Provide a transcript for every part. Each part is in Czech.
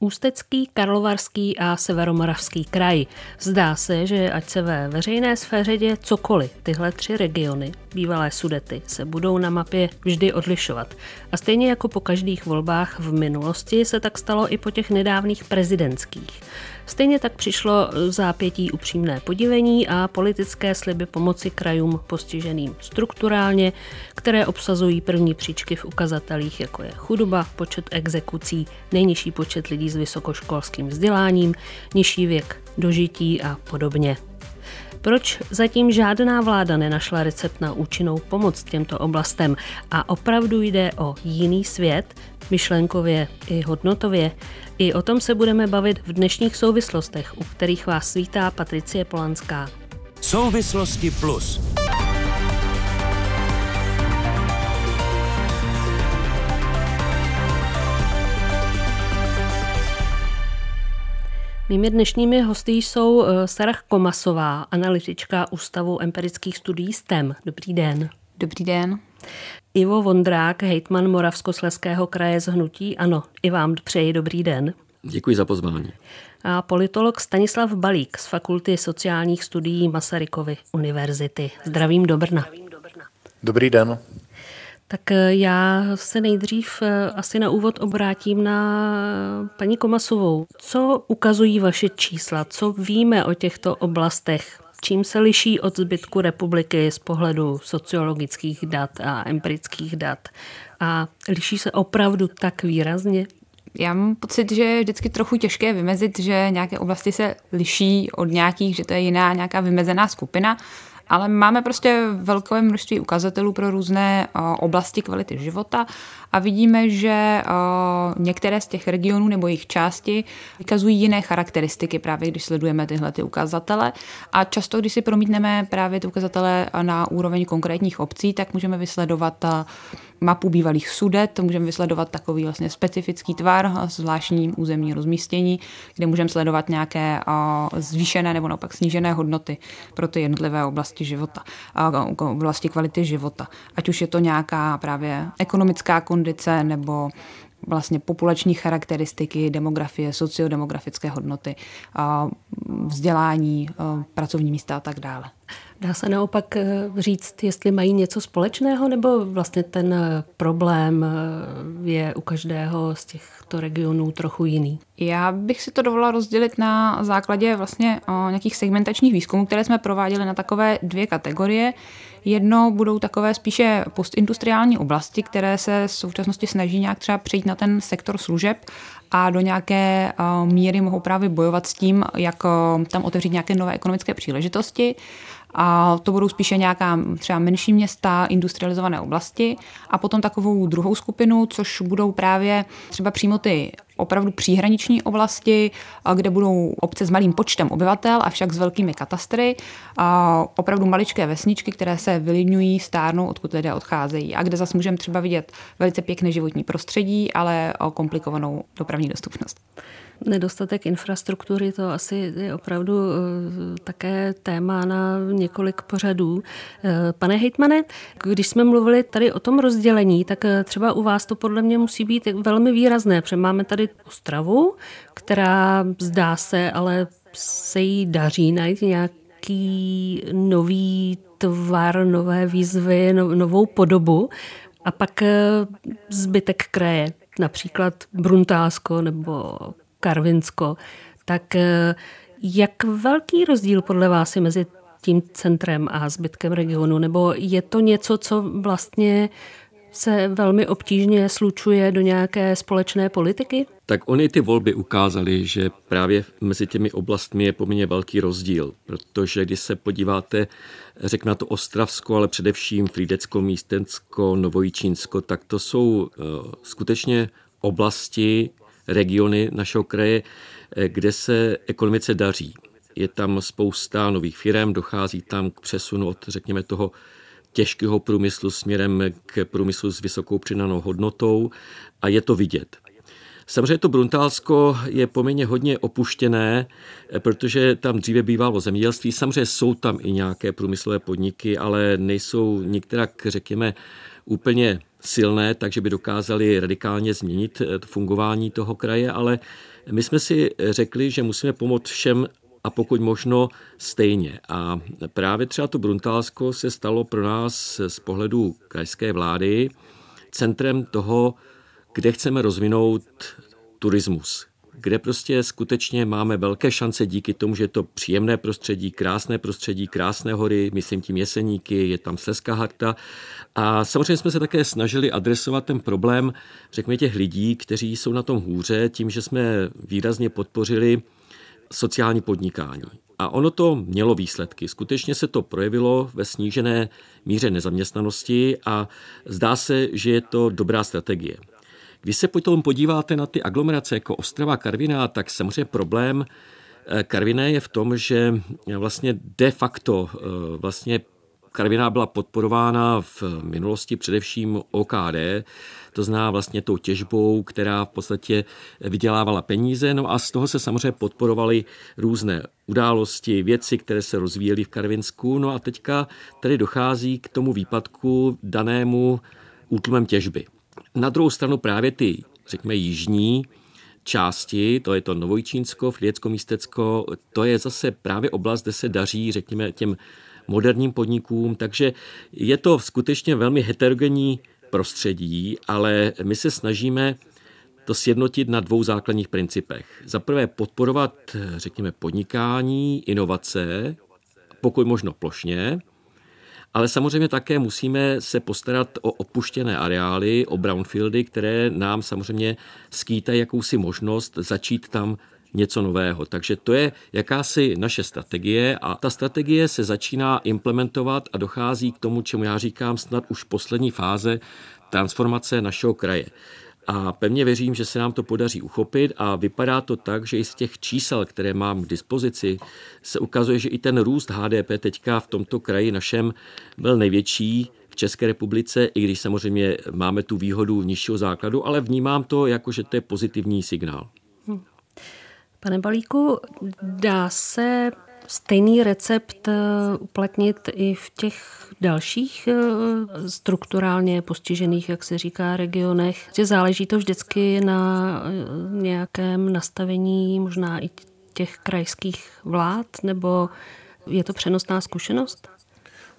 Ústecký, Karlovarský a Severomoravský kraj. Zdá se, že ať se ve veřejné sféře děje cokoliv, tyhle tři regiony, bývalé sudety, se budou na mapě vždy odlišovat. A stejně jako po každých volbách v minulosti se tak stalo i po těch nedávných prezidentských. Stejně tak přišlo zápětí upřímné podivení a politické sliby pomoci krajům postiženým strukturálně, které obsazují první příčky v ukazatelích, jako je chudoba, počet exekucí, nejnižší počet lidí s vysokoškolským vzděláním, nižší věk dožití a podobně. Proč zatím žádná vláda nenašla recept na účinnou pomoc těmto oblastem a opravdu jde o jiný svět, myšlenkově i hodnotově? I o tom se budeme bavit v dnešních souvislostech, u kterých vás svítá Patricie Polanská. Souvislosti plus. Mými dnešními hosty jsou eh, Sarah Komasová, analytička Ústavu empirických studií STEM. Dobrý den. Dobrý den. Ivo Vondrák, hejtman Moravskosleského kraje z Hnutí. Ano, i vám přeji dobrý den. Děkuji za pozvání. A politolog Stanislav Balík z Fakulty sociálních studií Masarykovy univerzity. Zdravím do Brna. Dobrý den. Tak eh, já se nejdřív eh, asi na úvod obrátím na paní Komasovou. Co ukazují vaše čísla? Co víme o těchto oblastech? Čím se liší od zbytku republiky z pohledu sociologických dat a empirických dat? A liší se opravdu tak výrazně? Já mám pocit, že je vždycky trochu těžké vymezit, že nějaké oblasti se liší od nějakých, že to je jiná nějaká vymezená skupina ale máme prostě velké množství ukazatelů pro různé oblasti kvality života a vidíme, že některé z těch regionů nebo jejich části vykazují jiné charakteristiky právě, když sledujeme tyhle ty ukazatele. A často, když si promítneme právě ty ukazatele na úroveň konkrétních obcí, tak můžeme vysledovat mapu bývalých sudet, můžeme vysledovat takový vlastně specifický tvar, zvláštní územní rozmístění, kde můžeme sledovat nějaké zvýšené nebo naopak snížené hodnoty pro ty jednotlivé oblasti života, oblasti kvality života. Ať už je to nějaká právě ekonomická kondice nebo vlastně populační charakteristiky, demografie, sociodemografické hodnoty, vzdělání, pracovní místa a tak dále. Dá se naopak eh, říct, jestli mají něco společného, nebo vlastně ten eh, problém eh, je u každého z těchto regionů trochu jiný? Já bych si to dovolila rozdělit na základě vlastně nějakých segmentačních výzkumů, které jsme prováděli na takové dvě kategorie. Jedno budou takové spíše postindustriální oblasti, které se v současnosti snaží nějak třeba přejít na ten sektor služeb a do nějaké míry mohou právě bojovat s tím, jak tam otevřít nějaké nové ekonomické příležitosti a to budou spíše nějaká třeba menší města, industrializované oblasti a potom takovou druhou skupinu, což budou právě třeba přímo ty opravdu příhraniční oblasti, kde budou obce s malým počtem obyvatel, avšak s velkými katastry, a opravdu maličké vesničky, které se vylidňují, stárnou, odkud lidé odcházejí a kde zase můžeme třeba vidět velice pěkné životní prostředí, ale komplikovanou dopravní dostupnost. Nedostatek infrastruktury, to asi je opravdu eh, také téma na několik pořadů. Eh, pane Hejtmane, když jsme mluvili tady o tom rozdělení, tak eh, třeba u vás to podle mě musí být velmi výrazné, protože máme tady Ostravu, která zdá se, ale se jí daří najít nějaký nový tvar, nové výzvy, no, novou podobu a pak zbytek kraje, například Bruntásko nebo Karvinsko, tak eh, jak velký rozdíl podle vás je mezi tím centrem a zbytkem regionu? Nebo je to něco, co vlastně se velmi obtížně slučuje do nějaké společné politiky? Tak oni ty volby ukázaly, že právě mezi těmi oblastmi je poměrně velký rozdíl, protože když se podíváte, řek na to Ostravsko, ale především Frídecko, Místensko, Novojičínsko, tak to jsou uh, skutečně oblasti, regiony našeho kraje, eh, kde se ekonomice daří. Je tam spousta nových firm, dochází tam k přesunu od, řekněme, toho těžkého průmyslu směrem k průmyslu s vysokou přidanou hodnotou a je to vidět. Samozřejmě to Bruntálsko je poměrně hodně opuštěné, eh, protože tam dříve bývalo zemědělství. Samozřejmě jsou tam i nějaké průmyslové podniky, ale nejsou některak, řekněme, úplně silné, takže by dokázali radikálně změnit eh, fungování toho kraje, ale My jsme si řekli, že musíme pomoct všem a pokud možno stejně. A právě třeba to Bruntálsko se stalo pro nás z pohledu krajské vlády centrem toho, kde chceme rozvinout turismus, kde prostě skutečně máme velké šance díky tomu, že je to příjemné prostředí, krásné prostředí, krásné hory, myslím tím Jeseníky, je tam Slezská harta. A samozřejmě jsme se také snažili adresovat ten problém, řekněme, těch lidí, kteří jsou na tom hůře, tím, že jsme výrazně podpořili sociální podnikání. A ono to mělo výsledky. Skutečně se to projevilo ve snížené míře nezaměstnanosti a zdá se, že je to dobrá strategie. Když se potom podíváte na ty aglomerace jako Ostrava Karviná, tak samozřejmě problém eh, Karviné je v tom, že vlastně de facto eh, vlastně Karviná byla podporována v minulosti především OKD, to zná vlastně tou těžbou, která v podstatě vydělávala peníze, no a z toho se samozřejmě podporovaly různé události, věci, které se rozvíjely v Karvinsku, no a teďka tady dochází k tomu výpadku danému útlumem těžby. Na druhou stranu právě ty, řekněme, jižní části, to je to Novojčínsko, Fliecko, Místecko, to je zase právě oblast, kde se daří, řekněme, těm moderním podnikům, takže je to skutečně velmi heterogenní prostředí, ale my se snažíme to sjednotit na dvou základních principech. Za prvé podporovat, řekněme, podnikání, inovace, pokud možno plošně, ale samozřejmě také musíme se postarat o opuštěné areály, o brownfieldy, které nám samozřejmě skýtají jakousi možnost začít tam něco nového. Takže to je jakási naše strategie a ta strategie se začíná implementovat a dochází k tomu, čemu já říkám snad už poslední fáze transformace našeho kraje. A pevně věřím, že se nám to podaří uchopit a vypadá to tak, že i z těch čísel, které mám k dispozici, se ukazuje, že i ten růst HDP teďka v tomto kraji našem byl největší v České republice, i když samozřejmě máme tu výhodu nižšího základu, ale vnímám to jako, že to je pozitivní signál. Hm. Pane Balíku, dá se stejný recept eh, uplatnit i v těch dalších eh, strukturálně postižených, jak se říká, regionech? Záleží to vždycky na eh, nějakém nastavení možná i těch krajských vlád, nebo je to přenosná zkušenost?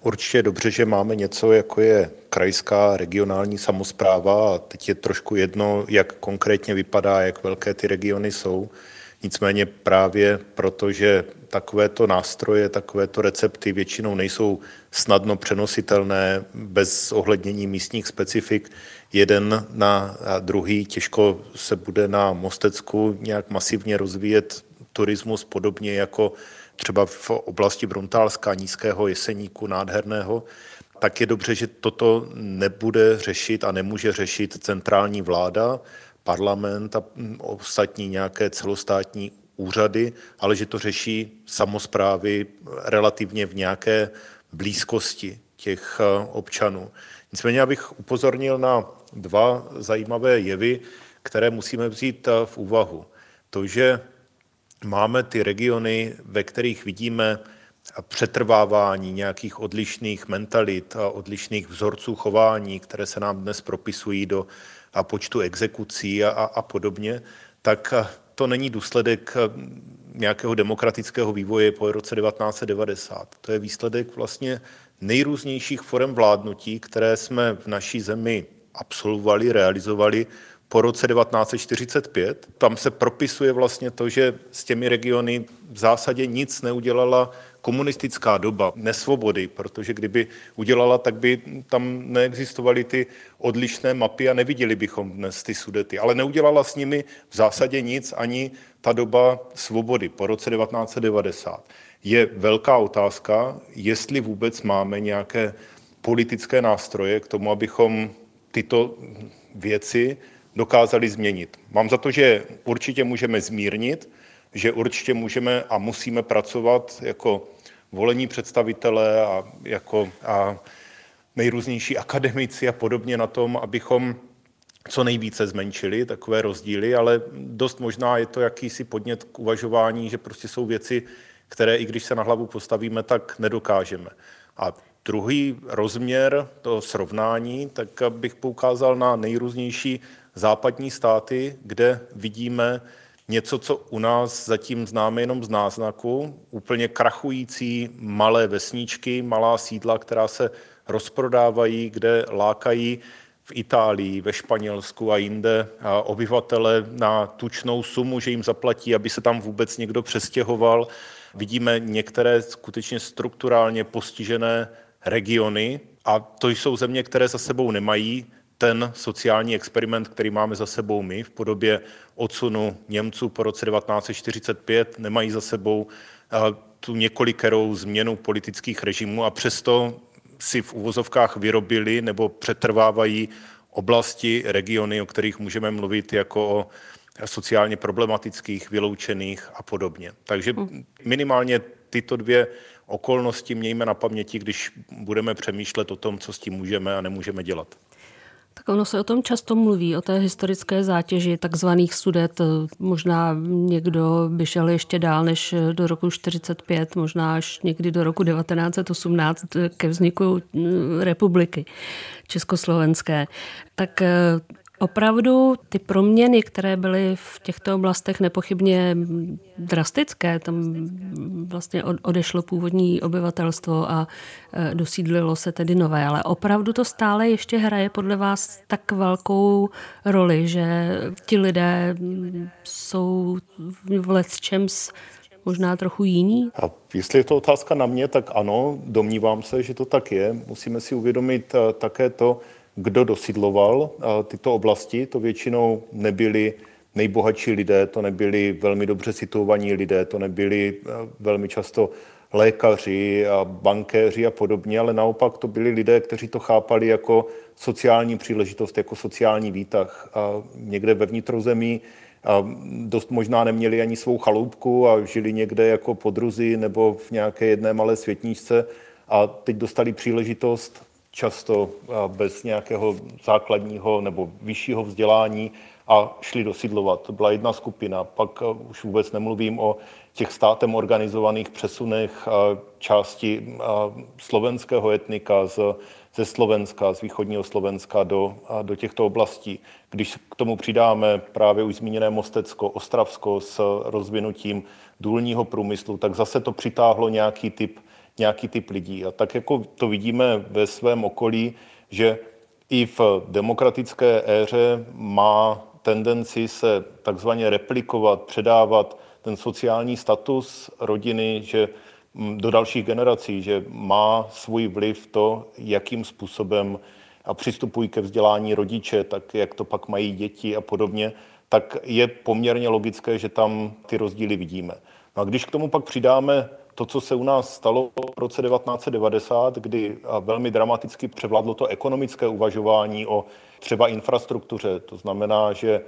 Určitě je dobře, že máme něco, jako je krajská regionální samozpráva a teď je trošku jedno, jak konkrétně vypadá, jak velké ty regiony jsou. Nicméně právě proto, že takovéto nástroje, takovéto recepty většinou nejsou snadno přenositelné bez ohlednění místních specifik, jeden na druhý těžko se bude na Mostecku nějak masivně rozvíjet turismus podobně jako třeba v oblasti Bruntálska, nízkého jeseníku, nádherného, tak je dobře, že toto nebude řešit a nemůže řešit centrální vláda, parlament a ostatní nějaké celostátní úřady, ale že to řeší samozprávy relativně v nějaké blízkosti těch eh, občanů. Nicméně abych upozornil na dva zajímavé jevy, které musíme vzít eh, v úvahu. To, že máme ty regiony, ve kterých vidíme přetrvávání nějakých odlišných mentalit a odlišných vzorců chování, které se nám dnes propisují do a počtu exekucí a, a, podobně, tak to není důsledek nějakého demokratického vývoje po roce 1990. To je výsledek vlastně nejrůznějších forem vládnutí, které jsme v naší zemi absolvovali, realizovali po roce 1945. Tam se propisuje vlastně to, že s těmi regiony v zásadě nic neudělala komunistická doba nesvobody, protože kdyby udělala, tak by tam neexistovaly ty odlišné mapy a neviděli bychom dnes ty sudety. Ale neudělala s nimi v zásadě nic ani ta doba svobody po roce 1990. Je velká otázka, jestli vůbec máme nějaké politické nástroje k tomu, abychom tyto věci dokázali změnit. Mám za to, že určitě můžeme zmírnit, že určitě můžeme a musíme pracovat jako volení představitelé a jako a nejrůznější akademici a podobně na tom, abychom co nejvíce zmenšili takové rozdíly, ale dost možná je to jakýsi podnět k uvažování, že prostě jsou věci, které i když se na hlavu postavíme, tak nedokážeme. A druhý rozměr toho srovnání, tak bych poukázal na nejrůznější západní státy, kde vidíme něco, co u nás zatím známe jenom z náznaku, úplně krachující malé vesničky, malá sídla, která se rozprodávají, kde lákají v Itálii, ve Španělsku a jinde a obyvatele na tučnou sumu, že jim zaplatí, aby se tam vůbec někdo přestěhoval. Vidíme některé skutečně strukturálně postižené regiony a to jsou země, které za sebou nemají ten sociální experiment, který máme za sebou my v podobě odsunu Němců po roce 1945, nemají za sebou tu několikerou změnu politických režimů a přesto si v uvozovkách vyrobili nebo přetrvávají oblasti, regiony, o kterých můžeme mluvit jako o sociálně problematických, vyloučených a podobně. Takže hm. minimálně tyto dvě okolnosti mějme na paměti, když budeme přemýšlet o tom, co s tím můžeme a nemůžeme dělat. Tak ono se o tom často mluví, o té historické zátěži takzvaných sudet. Možná někdo by šel ještě dál než do roku 45, možná až někdy do roku 1918 ke vzniku republiky československé. Tak Opravdu ty proměny, které byly v těchto oblastech nepochybně drastické, tam vlastně odešlo původní obyvatelstvo a e, dosídlilo se tedy nové, ale opravdu to stále ještě hraje podle vás tak velkou roli, že ti lidé jsou v lecčems možná trochu jiní? A jestli je to otázka na mě, tak ano, domnívám se, že to tak je. Musíme si uvědomit e, také to, kdo dosidloval tyto oblasti. To většinou nebyli nejbohatší lidé, to nebyli velmi dobře situovaní lidé, to nebyli velmi často lékaři a bankéři a podobně, ale naopak to byli lidé, kteří to chápali jako sociální příležitost, jako sociální výtah. A někde ve vnitrozemí a dost možná neměli ani svou chaloupku a žili někde jako podruzi nebo v nějaké jedné malé světničce a teď dostali příležitost často bez nějakého základního nebo vyššího vzdělání a šli dosidlovat. To byla jedna skupina. Pak už vůbec nemluvím o těch státem organizovaných přesunech části slovenského etnika z, ze Slovenska, z východního Slovenska do, do těchto oblastí. Když k tomu přidáme právě už zmíněné Mostecko, Ostravsko s rozvinutím důlního průmyslu, tak zase to přitáhlo nějaký typ nějaký typ lidí. A tak jako to vidíme ve svém okolí, že i v demokratické éře má tendenci se takzvaně replikovat, předávat ten sociální status rodiny, že mm, do dalších generací, že má svůj vliv to, jakým způsobem a přistupují ke vzdělání rodiče, tak jak to pak mají děti a podobně, tak je poměrně logické, že tam ty rozdíly vidíme. No a když k tomu pak přidáme to, co se u nás stalo v roce 1990, kdy velmi dramaticky převládlo to ekonomické uvažování o třeba infrastruktuře. To znamená, že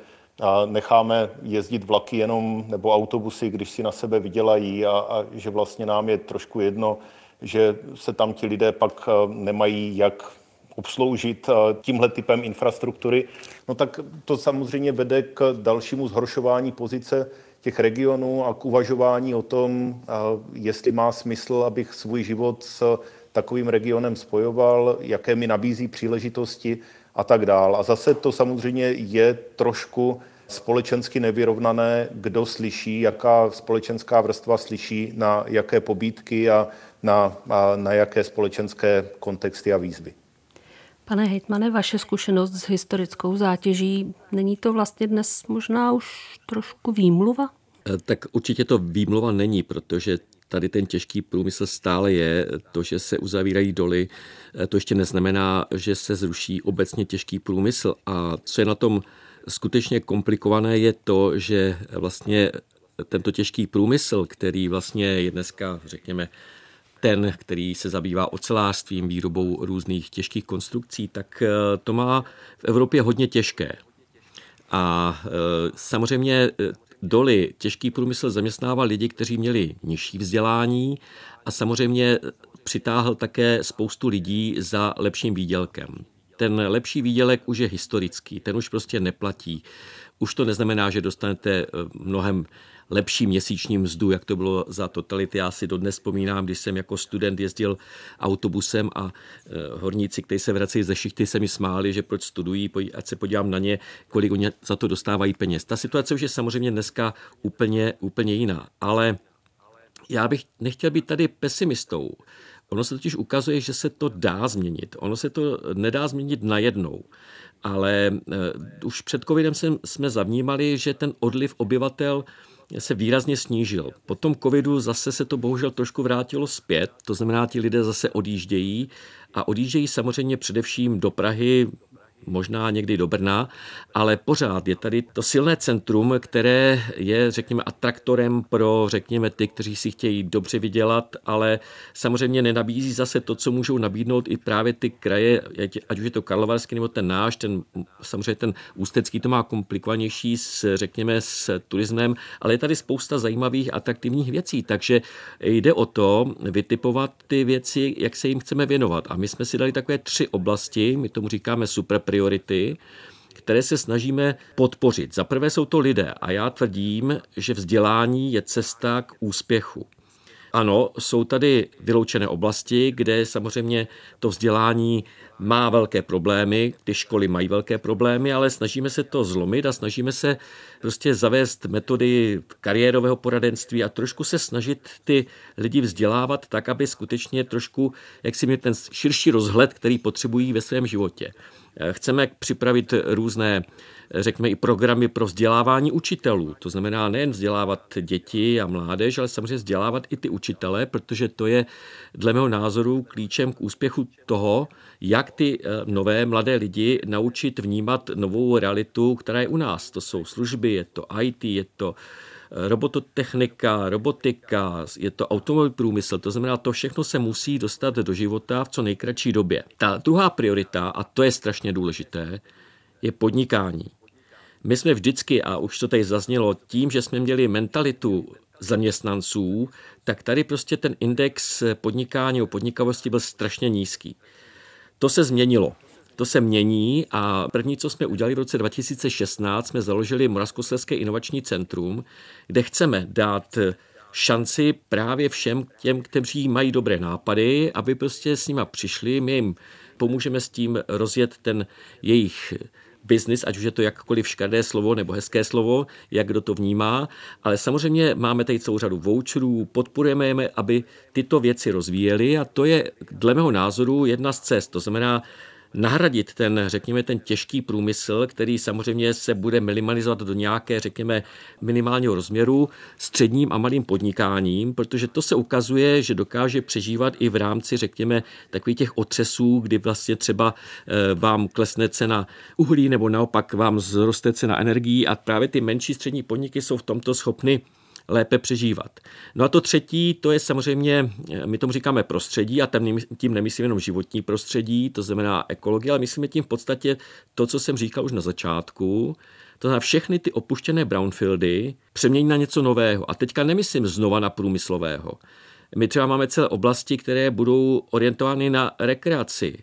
necháme jezdit vlaky jenom nebo autobusy, když si na sebe vydělají a, a že vlastně nám je trošku jedno, že se tam ti lidé pak nemají jak obsloužit tímhle typem infrastruktury, no tak to samozřejmě vede k dalšímu zhoršování pozice těch regionů a k uvažování o tom, jestli má smysl, abych svůj život s takovým regionem spojoval, jaké mi nabízí příležitosti a tak dál. A zase to samozřejmě je trošku společensky nevyrovnané, kdo slyší, jaká společenská vrstva slyší na jaké pobídky a na, a na jaké společenské kontexty a výzvy. Pane hejtmane, vaše zkušenost s historickou zátěží, není to vlastně dnes možná už trošku výmluva? Eh, tak určitě to výmluva není, protože tady ten těžký průmysl stále je. To, že se uzavírají doly, eh, to ještě neznamená, že se zruší obecně těžký průmysl. A co je na tom skutečně komplikované, je to, že vlastně tento těžký průmysl, který vlastně je dneska, řekněme, ten, který se zabývá ocelářstvím, výrobou různých těžkých konstrukcí, tak eh, to má v Evropě hodně těžké. A samozřejmě doly těžký průmysl zaměstnával lidi, kteří měli nižší vzdělání a samozřejmě přitáhl také spoustu lidí za lepším výdělkem. Ten lepší výdělek už je historický, ten už prostě neplatí. Už to neznamená, že dostanete mnohem lepší měsíční mzdu, jak to bylo za totality. Já si dodnes vzpomínám, když jsem jako student jezdil autobusem a eh, horníci, kteří se vracejí ze šichty, se mi smáli, že proč studují, ať se podívám na ně, kolik oni za to dostávají peněz. Ta situace už je samozřejmě dneska úplně, úplně jiná, ale já bych nechtěl být tady pesimistou. Ono se totiž ukazuje, že se to dá změnit. Ono se to nedá změnit najednou. Ale uh, už před covidem jsme zavnímali, že ten odliv obyvatel se výrazně snížil. Po tom covidu zase se to bohužel trošku vrátilo zpět, to znamená, ti lidé zase odjíždějí a odjíždějí samozřejmě především do Prahy, možná někdy do Brna, ale pořád je tady to silné centrum, které je, řekněme, atraktorem pro, řekněme, ty, kteří si chtějí dobře vydělat, ale samozřejmě nenabízí zase to, co můžou nabídnout i právě ty kraje, ať už je to Karlovarský nebo ten náš, ten, samozřejmě ten Ústecký to má komplikovanější s, řekněme, s turismem, ale je tady spousta zajímavých, atraktivních věcí, takže jde o to vytipovat ty věci, jak se jim chceme věnovat. A my jsme si dali takové tři oblasti, my tomu říkáme super priority, které se snažíme podpořit. Za prvé jsou to lidé a já tvrdím, že vzdělání je cesta k úspěchu. Ano, jsou tady vyloučené oblasti, kde samozřejmě to vzdělání má velké problémy, ty školy mají velké problémy, ale snažíme se to zlomit a snažíme se prostě zavést metody kariérového poradenství a trošku se snažit ty lidi vzdělávat tak, aby skutečně trošku, jak si měl ten širší rozhled, který potřebují ve svém životě. Chceme připravit různé, řekněme, i programy pro vzdělávání učitelů. To znamená nejen vzdělávat děti a mládež, ale samozřejmě vzdělávat i ty učitele, protože to je dle mého názoru klíčem k úspěchu toho, jak ty eh, nové mladé lidi naučit vnímat novou realitu, která je u nás. To jsou služby, je to IT, je to robototechnika, robotika, je to automobilový průmysl, to znamená, to všechno se musí dostat do života v co nejkratší době. Ta druhá priorita, a to je strašně důležité, je podnikání. My jsme vždycky, a už to tady zaznělo, tím, že jsme měli mentalitu zaměstnanců, tak tady prostě ten index podnikání o podnikavosti byl strašně nízký. To se změnilo. To se mění a první, co jsme udělali v roce 2016, jsme založili Moravskoslezské inovační centrum, kde chceme dát šanci právě všem těm, kteří mají dobré nápady, aby prostě s nima přišli, my jim pomůžeme s tím rozjet ten jejich biznis, ať už je to jakkoliv škadé slovo nebo hezké slovo, jak kdo to vnímá, ale samozřejmě máme tady celou řadu voucherů, podporujeme je, aby tyto věci rozvíjeli a to je dle mého názoru jedna z cest. To znamená, nahradit ten, řekněme, ten těžký průmysl, který samozřejmě se bude minimalizovat do nějaké, řekněme, minimálního rozměru středním a malým podnikáním, protože to se ukazuje, že dokáže přežívat i v rámci, řekněme, takových těch otřesů, kdy vlastně třeba eh, vám klesne cena uhlí nebo naopak vám zroste cena energií a právě ty menší střední podniky jsou v tomto schopny lépe přežívat. No a to třetí, to je samozřejmě, my tomu říkáme prostředí a tím nemyslím jenom životní prostředí, to znamená ekologie, ale myslíme tím v podstatě to, co jsem říkal už na začátku, to znamená všechny ty opuštěné brownfieldy přemění na něco nového. A teďka nemyslím znova na průmyslového. My třeba máme celé oblasti, které budou orientovány na rekreaci, Eh,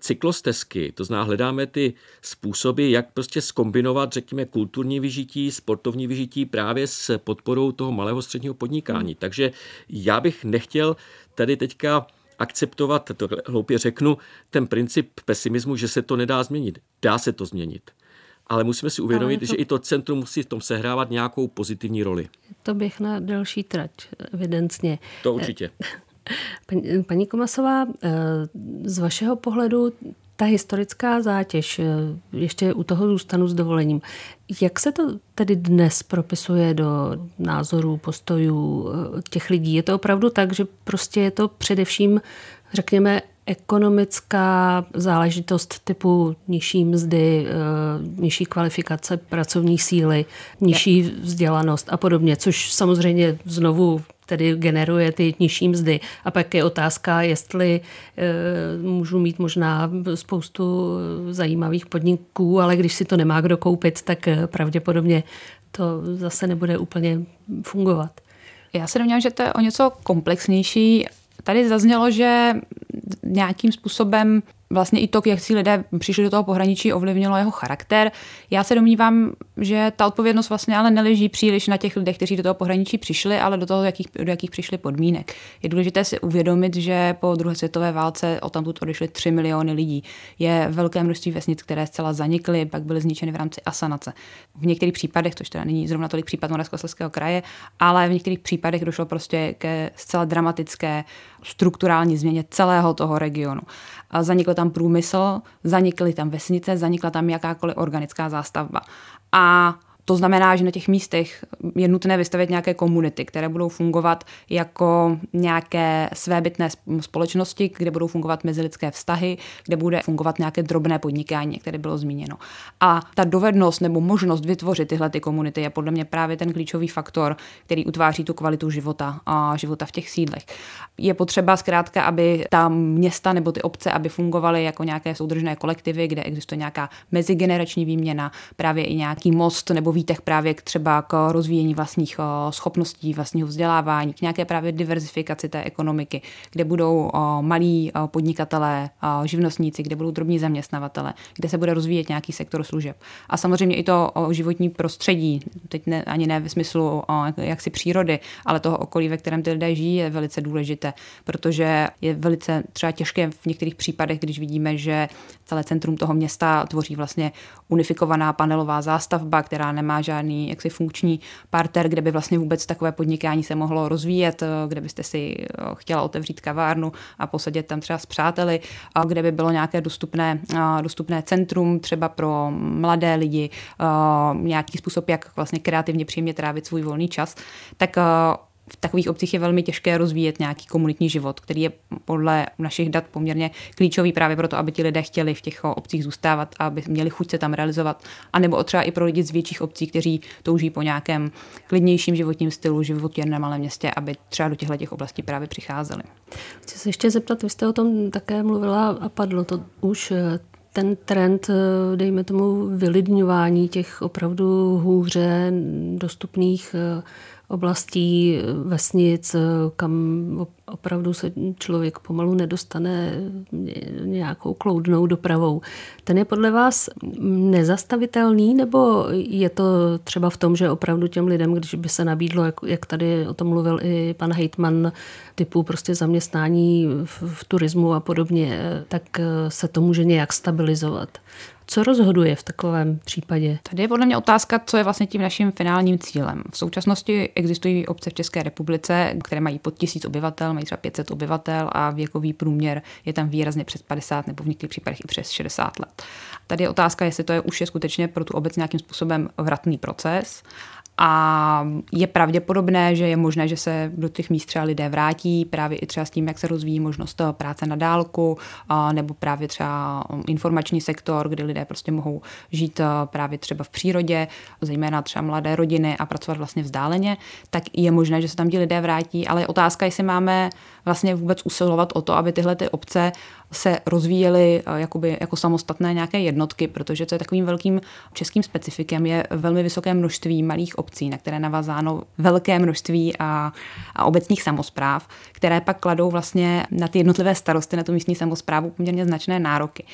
cyklostezky, to znamená hledáme ty způsoby, jak prostě skombinovat, řekněme, kulturní vyžití, sportovní vyžití právě s podporou toho malého středního podnikání. Hmm. Takže já bych nechtěl tady teďka akceptovat, to hloupě řeknu, ten princip pesimismu, že se to nedá změnit. Dá se to změnit. Ale musíme si uvědomit, to... že i to centrum musí v tom sehrávat nějakou pozitivní roli. To bych na delší trať, evidentně. To určitě. Paní, Komasová, eh, z vašeho pohledu ta historická zátěž, eh, ještě u toho zůstanu s dovolením. Jak se to tedy dnes propisuje do názorů, postojů eh, těch lidí? Je to opravdu tak, že prostě je to především, řekněme, ekonomická záležitost typu nižší mzdy, nižší kvalifikace pracovní síly, nižší vzdělanost a podobně, což samozřejmě znovu tedy generuje ty nižší mzdy. A pak je otázka, jestli e, můžu mít možná spoustu zajímavých podniků, ale když si to nemá kdo koupit, tak eh, pravděpodobně to zase nebude úplně fungovat. Já se domnívám, že to je o něco komplexnější. Tady zaznělo, že nějakým způsobem vlastně i to, jak si lidé přišli do toho pohraničí, ovlivnilo jeho charakter. Já se domnívám, že ta odpovědnost vlastně ale neleží příliš na těch lidech, kteří do toho pohraničí přišli, ale do toho, jakých, do jakých přišli podmínek. Je důležité si uvědomit, že po druhé světové válce o tamtud odešly 3 miliony lidí. Je velké množství vesnic, které zcela zanikly, pak byly zničeny v rámci asanace. V některých případech, což teda není zrovna tolik případ Moravskoslezského kraje, ale v některých případech došlo prostě ke zcela dramatické strukturální změně celého toho regionu. Zanikl tam průmysl, zanikly tam vesnice, zanikla tam jakákoliv organická zástavba. A to znamená, že na těch místech je nutné vystavit nějaké komunity, které budou fungovat jako nějaké svébytné společnosti, kde budou fungovat mezilidské vztahy, kde bude fungovat nějaké drobné podnikání, které bylo zmíněno. A ta dovednost nebo možnost vytvořit tyhle ty komunity je podle mě právě ten klíčový faktor, který utváří tu kvalitu života a života v těch sídlech. Je potřeba zkrátka, aby ta města nebo ty obce, aby fungovaly jako nějaké soudržné kolektivy, kde existuje nějaká mezigenerační výměna, právě i nějaký most nebo výteh právě k třeba k rozvíjení vlastních eh, schopností, vlastního vzdělávání, k nějaké právě diverzifikaci té ekonomiky, kde budou eh, malí eh, podnikatelé, živnostníci, kde budou drobní zaměstnavatele, kde se bude rozvíjet nějaký sektor služeb. A samozřejmě i to životní prostředí, teď ne, ani ne ve smyslu jaksi přírody, ale toho okolí, ve kterém ty lidé žijí, je velice důležité, protože je velice třeba těžké v některých případech, když vidíme, že celé centrum toho města tvoří vlastně unifikovaná panelová zástavba, která nemá nemá žádný jaksi funkční parter, kde by vlastně vůbec takové podnikání se mohlo rozvíjet, kde byste si eh, chtěla otevřít kavárnu a posadit tam třeba s přáteli, kde by bylo nějaké dostupné, eh, dostupné centrum třeba pro mladé lidi, eh, nějaký způsob, jak vlastně kreativně příjemně trávit svůj volný čas, tak v takových obcích je velmi těžké rozvíjet nějaký komunitní život, který je podle našich dat poměrně klíčový právě proto, aby ti lidé chtěli v těch obcích zůstávat a aby měli chuť se tam realizovat. A nebo třeba i pro lidi z větších obcí, kteří touží po nějakém klidnějším životním stylu, životě na malém městě, aby třeba do těchto těch oblastí právě přicházeli. Chci se ještě zeptat, vy jste o tom také mluvila a padlo to už eh, ten trend, eh, dejme tomu, vylidňování těch opravdu hůře dostupných eh, oblastí, vesnic, kam opravdu se člověk pomalu nedostane nějakou kloudnou dopravou. Ten je podle vás nezastavitelný, nebo je to třeba v tom, že opravdu těm lidem, když by se nabídlo, jak, jak tady o tom mluvil i pan Hejtman, typu prostě zaměstnání v, v turismu a podobně, tak se to může nějak stabilizovat. Co rozhoduje v takovém případě? Tady je podle mě otázka, co je vlastně tím naším finálním cílem. V současnosti existují obce v České republice, které mají pod tisíc obyvatel, mají třeba 500 obyvatel a věkový průměr je tam výrazně přes 50 nebo v některých případech i přes 60 let. Tady je otázka, jestli to je už je skutečně pro tu obec nějakým způsobem vratný proces a je pravděpodobné, že je možné, že se do těch míst třeba lidé vrátí, právě i třeba s tím, jak se rozvíjí možnost eh, práce na dálku, nebo právě třeba um, informační sektor, kde lidé prostě mohou žít eh, právě třeba v přírodě, zejména třeba mladé rodiny a pracovat vlastně vzdáleně, tak je možné, že se tam ti lidé vrátí, ale je otázka, jestli máme vlastně vůbec usilovat o to, aby tyhle ty obce se rozvíjely eh, jakoby, jako samostatné nějaké jednotky, protože to je takovým velkým českým specifikem, je velmi vysoké množství malých obcí, na které navazáno velké množství a, a obecních samozpráv, které pak kladou vlastně na ty jednotlivé starosty, na tu místní samozprávu poměrně značné nároky.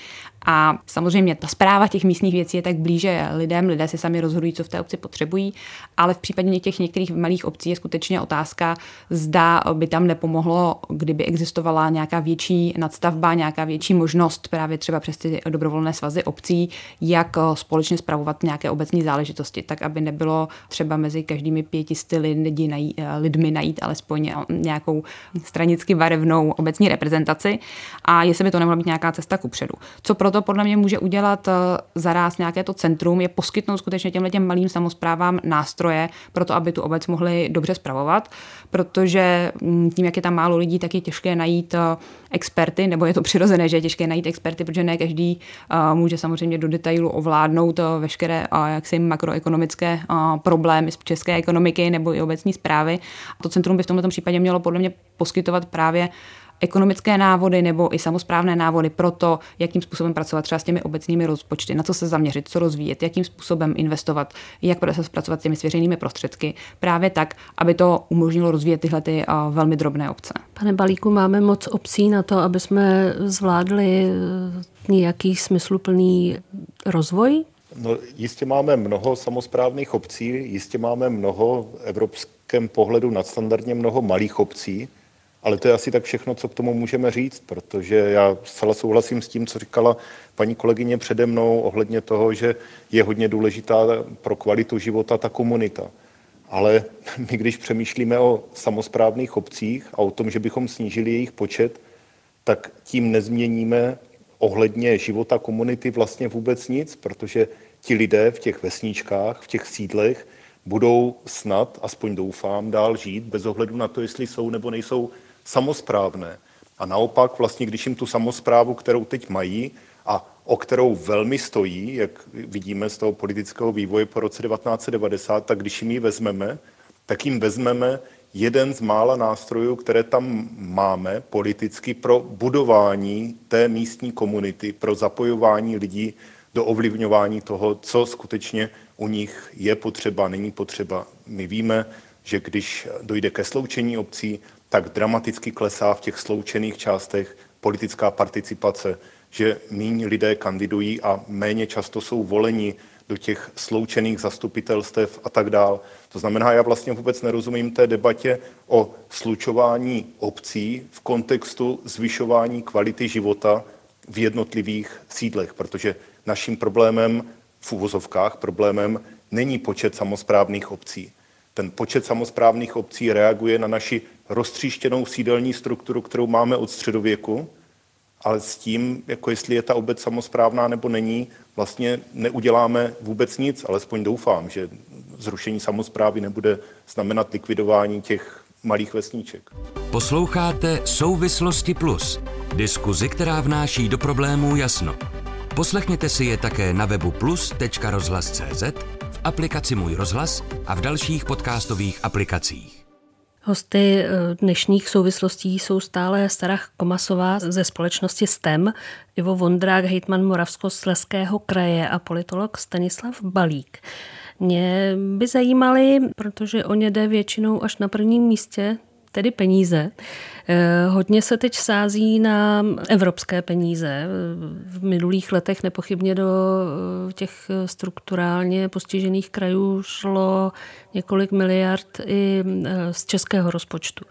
A samozřejmě ta zpráva těch místních věcí je tak blíže lidem, lidé si sami rozhodují, co v té obci potřebují, ale v případě těch některých malých obcí je skutečně otázka, zda by tam nepomohlo, kdyby existovala nějaká větší nadstavba, nějaká větší možnost právě třeba přes ty dobrovolné svazy obcí, jak společně spravovat nějaké obecní záležitosti, tak aby nebylo třeba mezi každými pětisty lidi najít, lidmi najít alespoň nějakou stranicky barevnou obecní reprezentaci a jestli by to nemohla být nějaká cesta kupředu. Co pro to podle mě může udělat eh, zaraz nějaké to centrum, je poskytnout skutečně těmhle těm malým samozprávám nástroje pro to, aby tu obec mohli dobře spravovat, protože mm, tím, jak je tam málo lidí, tak je těžké najít eh, experty, nebo je to přirozené, že je těžké najít experty, protože ne každý uh, může samozřejmě do detailu ovládnout veškeré jaksi makroekonomické problémy z české ekonomiky nebo i obecní zprávy. To centrum by v tomto případě mělo podle mě poskytovat právě ekonomické návody nebo i samozprávné návody pro to, jakým způsobem pracovat třeba s těmi obecnými rozpočty, na co se zaměřit, co rozvíjet, jakým způsobem investovat, jak se pracovat s těmi svěřenými prostředky, právě tak, aby to umožnilo rozvíjet tyhle ty velmi drobné obce. Pane Balíku, máme moc obcí na to, aby jsme zvládli nějaký smysluplný rozvoj? No, jistě máme mnoho samozprávných obcí, jistě máme mnoho v evropském pohledu nadstandardně mnoho malých obcí, ale to je asi tak všechno, co k tomu můžeme říct, protože já zcela souhlasím s tím, co říkala paní kolegyně přede mnou ohledně toho, že je hodně důležitá pro kvalitu života ta komunita. Ale my, když přemýšlíme o samozprávných obcích a o tom, že bychom snížili jejich počet, tak tím nezměníme ohledně života komunity vlastně vůbec nic, protože ti lidé v těch vesničkách, v těch sídlech budou snad, aspoň doufám, dál žít bez ohledu na to, jestli jsou nebo nejsou samozprávné. A naopak, vlastně, když jim tu samozprávu, kterou teď mají a o kterou velmi stojí, jak vidíme z toho politického vývoje po roce 1990, tak když jim ji vezmeme, tak jim vezmeme jeden z mála nástrojů, které tam máme politicky pro budování té místní komunity, pro zapojování lidí do ovlivňování toho, co skutečně u nich je potřeba, není potřeba. My víme, že když dojde ke sloučení obcí, tak dramaticky klesá v těch sloučených částech politická participace, že méně lidé kandidují a méně často jsou voleni do těch sloučených zastupitelstev a tak dál. To znamená, já vlastně vůbec nerozumím té debatě o slučování obcí v kontextu zvyšování kvality života v jednotlivých sídlech, protože naším problémem v úvozovkách problémem není počet samozprávných obcí. Ten počet samozprávných obcí reaguje na naši roztříštěnou sídelní strukturu, kterou máme od středověku, ale s tím, jako jestli je ta obec samozprávná nebo není, vlastně neuděláme vůbec nic, alespoň doufám, že zrušení samozprávy nebude znamenat likvidování těch malých vesníček. Posloucháte Souvislosti Plus, diskuzi, která vnáší do problémů jasno. Poslechněte si je také na webu plus.rozhlas.cz, v aplikaci Můj rozhlas a v dalších podcastových aplikacích. Hosty eh, dnešních souvislostí jsou stále Starach Komasová ze společnosti STEM, Ivo Vondrák, hejtman Moravskosleského kraje a politolog Stanislav Balík. Mě by zajímaly, protože o ně jde většinou až na prvním místě, tedy peníze. Eh, hodně se teď sází na evropské peníze. V minulých letech nepochybně do eh, těch strukturálně postižených krajů šlo několik miliard i eh, z českého rozpočtu.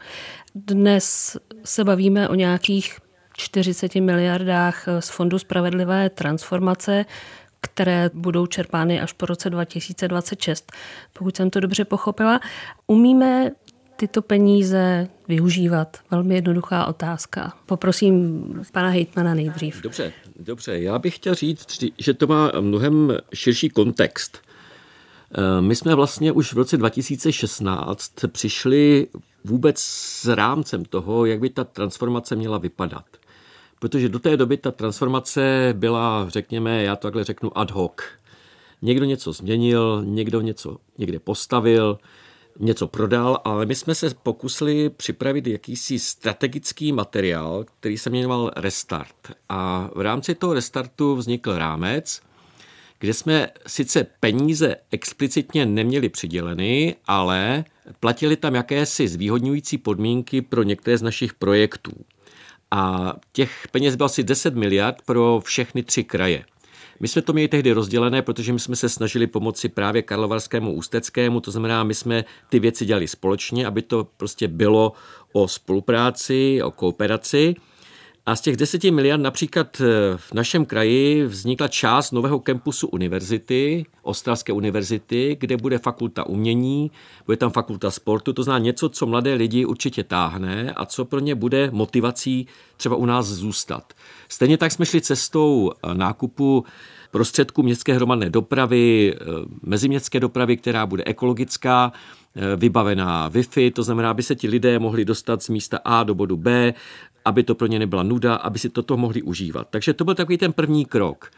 Dnes se bavíme o nějakých 40 miliardách z Fondu spravedlivé transformace, které budou čerpány až po roce 2026, pokud jsem to dobře pochopila. Umíme tyto peníze využívat? Velmi jednoduchá otázka. Poprosím pana hejtmana nejdřív. Dobře, dobře. Já bych chtěl říct, že to má mnohem širší kontext. Eh, my jsme vlastně už v roce 2016 přišli vůbec s rámcem toho, jak by ta transformace měla vypadat. Protože do té doby ta transformace byla, řekněme, já to takhle řeknu ad hoc. Někdo něco změnil, někdo něco někde postavil, něco prodal, ale my jsme se pokusili připravit jakýsi strategický materiál, který se jmenoval Restart. A v rámci toho restartu vznikl rámec, kde jsme sice peníze explicitně neměli přiděleny, ale platili tam jakési zvýhodňující podmínky pro některé z našich projektů. A těch peněz bylo asi 10 miliard pro všechny tři kraje. My jsme to měli tehdy rozdělené, protože my jsme se snažili pomoci právě Karlovarskému ústeckému, to znamená, my jsme ty věci dělali společně, aby to prostě bylo o spolupráci, o kooperaci. A z těch deseti miliard například eh, v našem kraji vznikla část nového kampusu univerzity, Ostravské univerzity, kde bude fakulta umění, bude tam fakulta sportu, to znamená něco, co mladé lidi určitě táhne a co pro ně bude motivací třeba u nás zůstat. Stejně tak jsme šli cestou eh, nákupu prostředků městské hromadné dopravy, eh, meziměstské dopravy, která bude ekologická, vybavená Wi-Fi, to znamená, aby se ti lidé mohli dostat z místa A do bodu B, aby to pro ně nebyla nuda, aby si toto mohli užívat. Takže to byl takový ten první krok.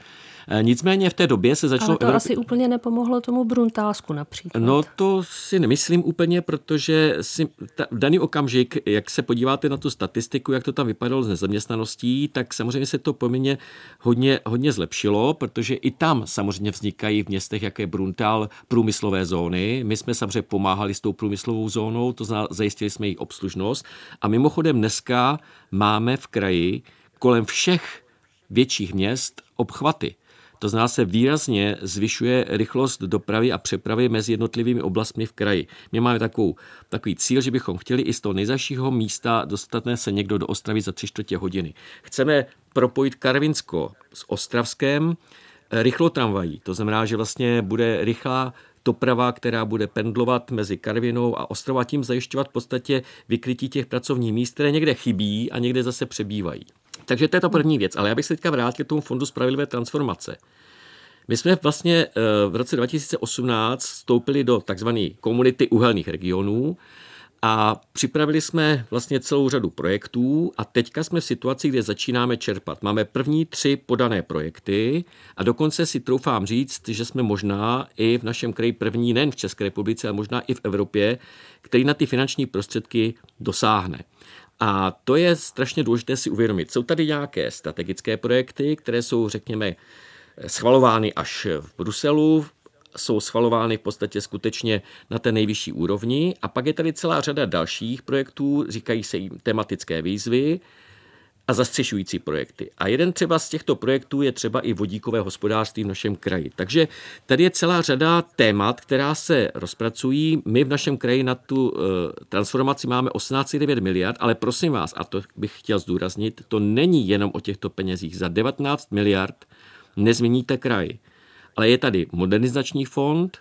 Eh, nicméně v té době se začalo... Ale to Evropě... asi úplně nepomohlo tomu Bruntálsku například. No to si nemyslím úplně, protože si ta, v daný okamžik, jak se podíváte na tu statistiku, jak to tam vypadalo s nezaměstnaností, tak samozřejmě se to poměrně hodně, hodně zlepšilo, protože i tam samozřejmě vznikají v městech, jako je Bruntál, průmyslové zóny. My jsme samozřejmě pomáhali s tou průmyslovou zónou, to znamená, zajistili jsme její obslužnost. A mimochodem dneska máme v kraji kolem všech větších měst obchvaty. To znamená, se výrazně zvyšuje rychlost dopravy a přepravy mezi jednotlivými oblastmi v kraji. My máme takovou, takový cíl, že bychom chtěli i z toho nejzašího místa dostat se někdo do Ostravy za tři čtvrtě hodiny. Chceme propojit Karvinsko s Ostravskem rychlo tramvají. To znamená, že vlastně bude rychlá doprava, která bude pendlovat mezi Karvinou a Ostrovou a tím zajišťovat v podstatě vykrytí těch pracovních míst, které někde chybí a někde zase přebývají. Takže to je to první věc. Ale já bych se teďka vrátil k tomu Fondu spravedlivé transformace. My jsme vlastně eh, v roce 2018 vstoupili do takzvané komunity uhelných regionů a připravili jsme vlastně celou řadu projektů a teďka jsme v situaci, kde začínáme čerpat. Máme první tři podané projekty a dokonce si troufám říct, že jsme možná i v našem kraji první, nejen v České republice, ale možná i v Evropě, který na ty finanční prostředky dosáhne. A to je strašně důležité si uvědomit. Jsou tady nějaké strategické projekty, které jsou, řekněme, schvalovány až v Bruselu, jsou schvalovány v podstatě skutečně na té nejvyšší úrovni. A pak je tady celá řada dalších projektů, říkají se jim tematické výzvy a zastřešující projekty. A jeden třeba z těchto projektů je třeba i vodíkové hospodářství v našem kraji. Takže tady je celá řada témat, která se rozpracují. My v našem kraji na tu uh, transformaci máme 18,9 miliard, ale prosím vás, a to bych chtěl zdůraznit, to není jenom o těchto penězích. Za 19 miliard nezměníte kraj. Ale je tady modernizační fond,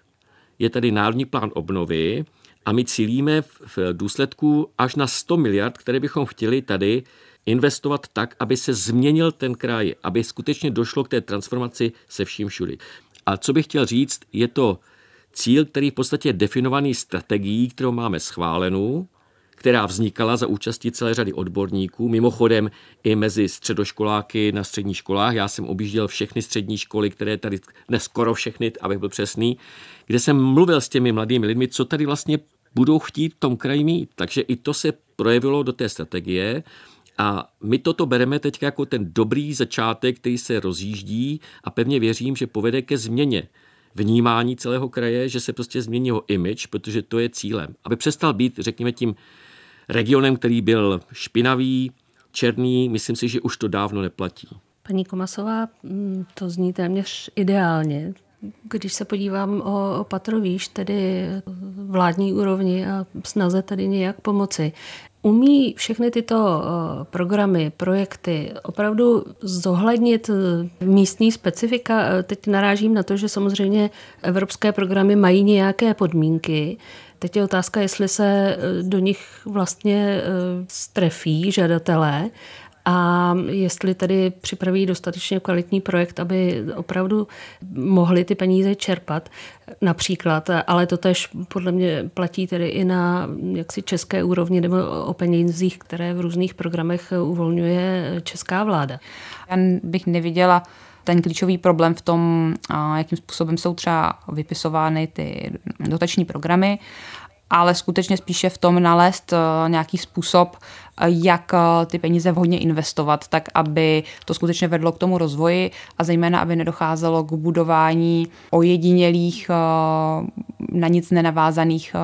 je tady národní plán obnovy a my cílíme v důsledku až na 100 miliard, které bychom chtěli tady investovat tak, aby se změnil ten kraj, aby skutečně došlo k té transformaci se vším všudy. A co bych chtěl říct, je to cíl, který v podstatě je definovaný strategií, kterou máme schválenou, která vznikala za účastí celé řady odborníků, mimochodem i mezi středoškoláky na středních školách. Já jsem objížděl všechny střední školy, které tady, ne skoro všechny, abych byl přesný, kde jsem mluvil s těmi mladými lidmi, co tady vlastně budou chtít v tom kraji mít. Takže i to se projevilo do té strategie. A my toto bereme teď jako ten dobrý začátek, který se rozjíždí a pevně věřím, že povede ke změně vnímání celého kraje, že se prostě změní jeho image, protože to je cílem. Aby přestal být, řekněme, tím regionem, který byl špinavý, černý, myslím si, že už to dávno neplatí. Paní Komasová, mm, to zní téměř ideálně. Když se podívám o, o patrovíš, tedy vládní úrovni a snaze tady nějak pomoci, umí všechny tyto programy, projekty opravdu zohlednit e, místní specifika? E, teď narážím na to, že samozřejmě evropské programy mají nějaké podmínky, Teď je otázka, jestli se eh, do nich vlastně eh, strefí žadatelé a jestli tedy připraví dostatečně kvalitní projekt, aby opravdu mohli ty peníze čerpat například, ale to tež podle mě platí tedy i na jaksi české úrovni nebo o penězích, které v různých programech uvolňuje česká vláda. Já bych neviděla ten klíčový problém v tom, jakým způsobem jsou třeba vypisovány ty dotační programy, ale skutečně spíše v tom nalézt eh, nějaký způsob, jak eh, ty peníze vhodně investovat, tak aby to skutečně vedlo k tomu rozvoji a zejména, aby nedocházelo k budování ojedinělých, eh, na nic nenavázaných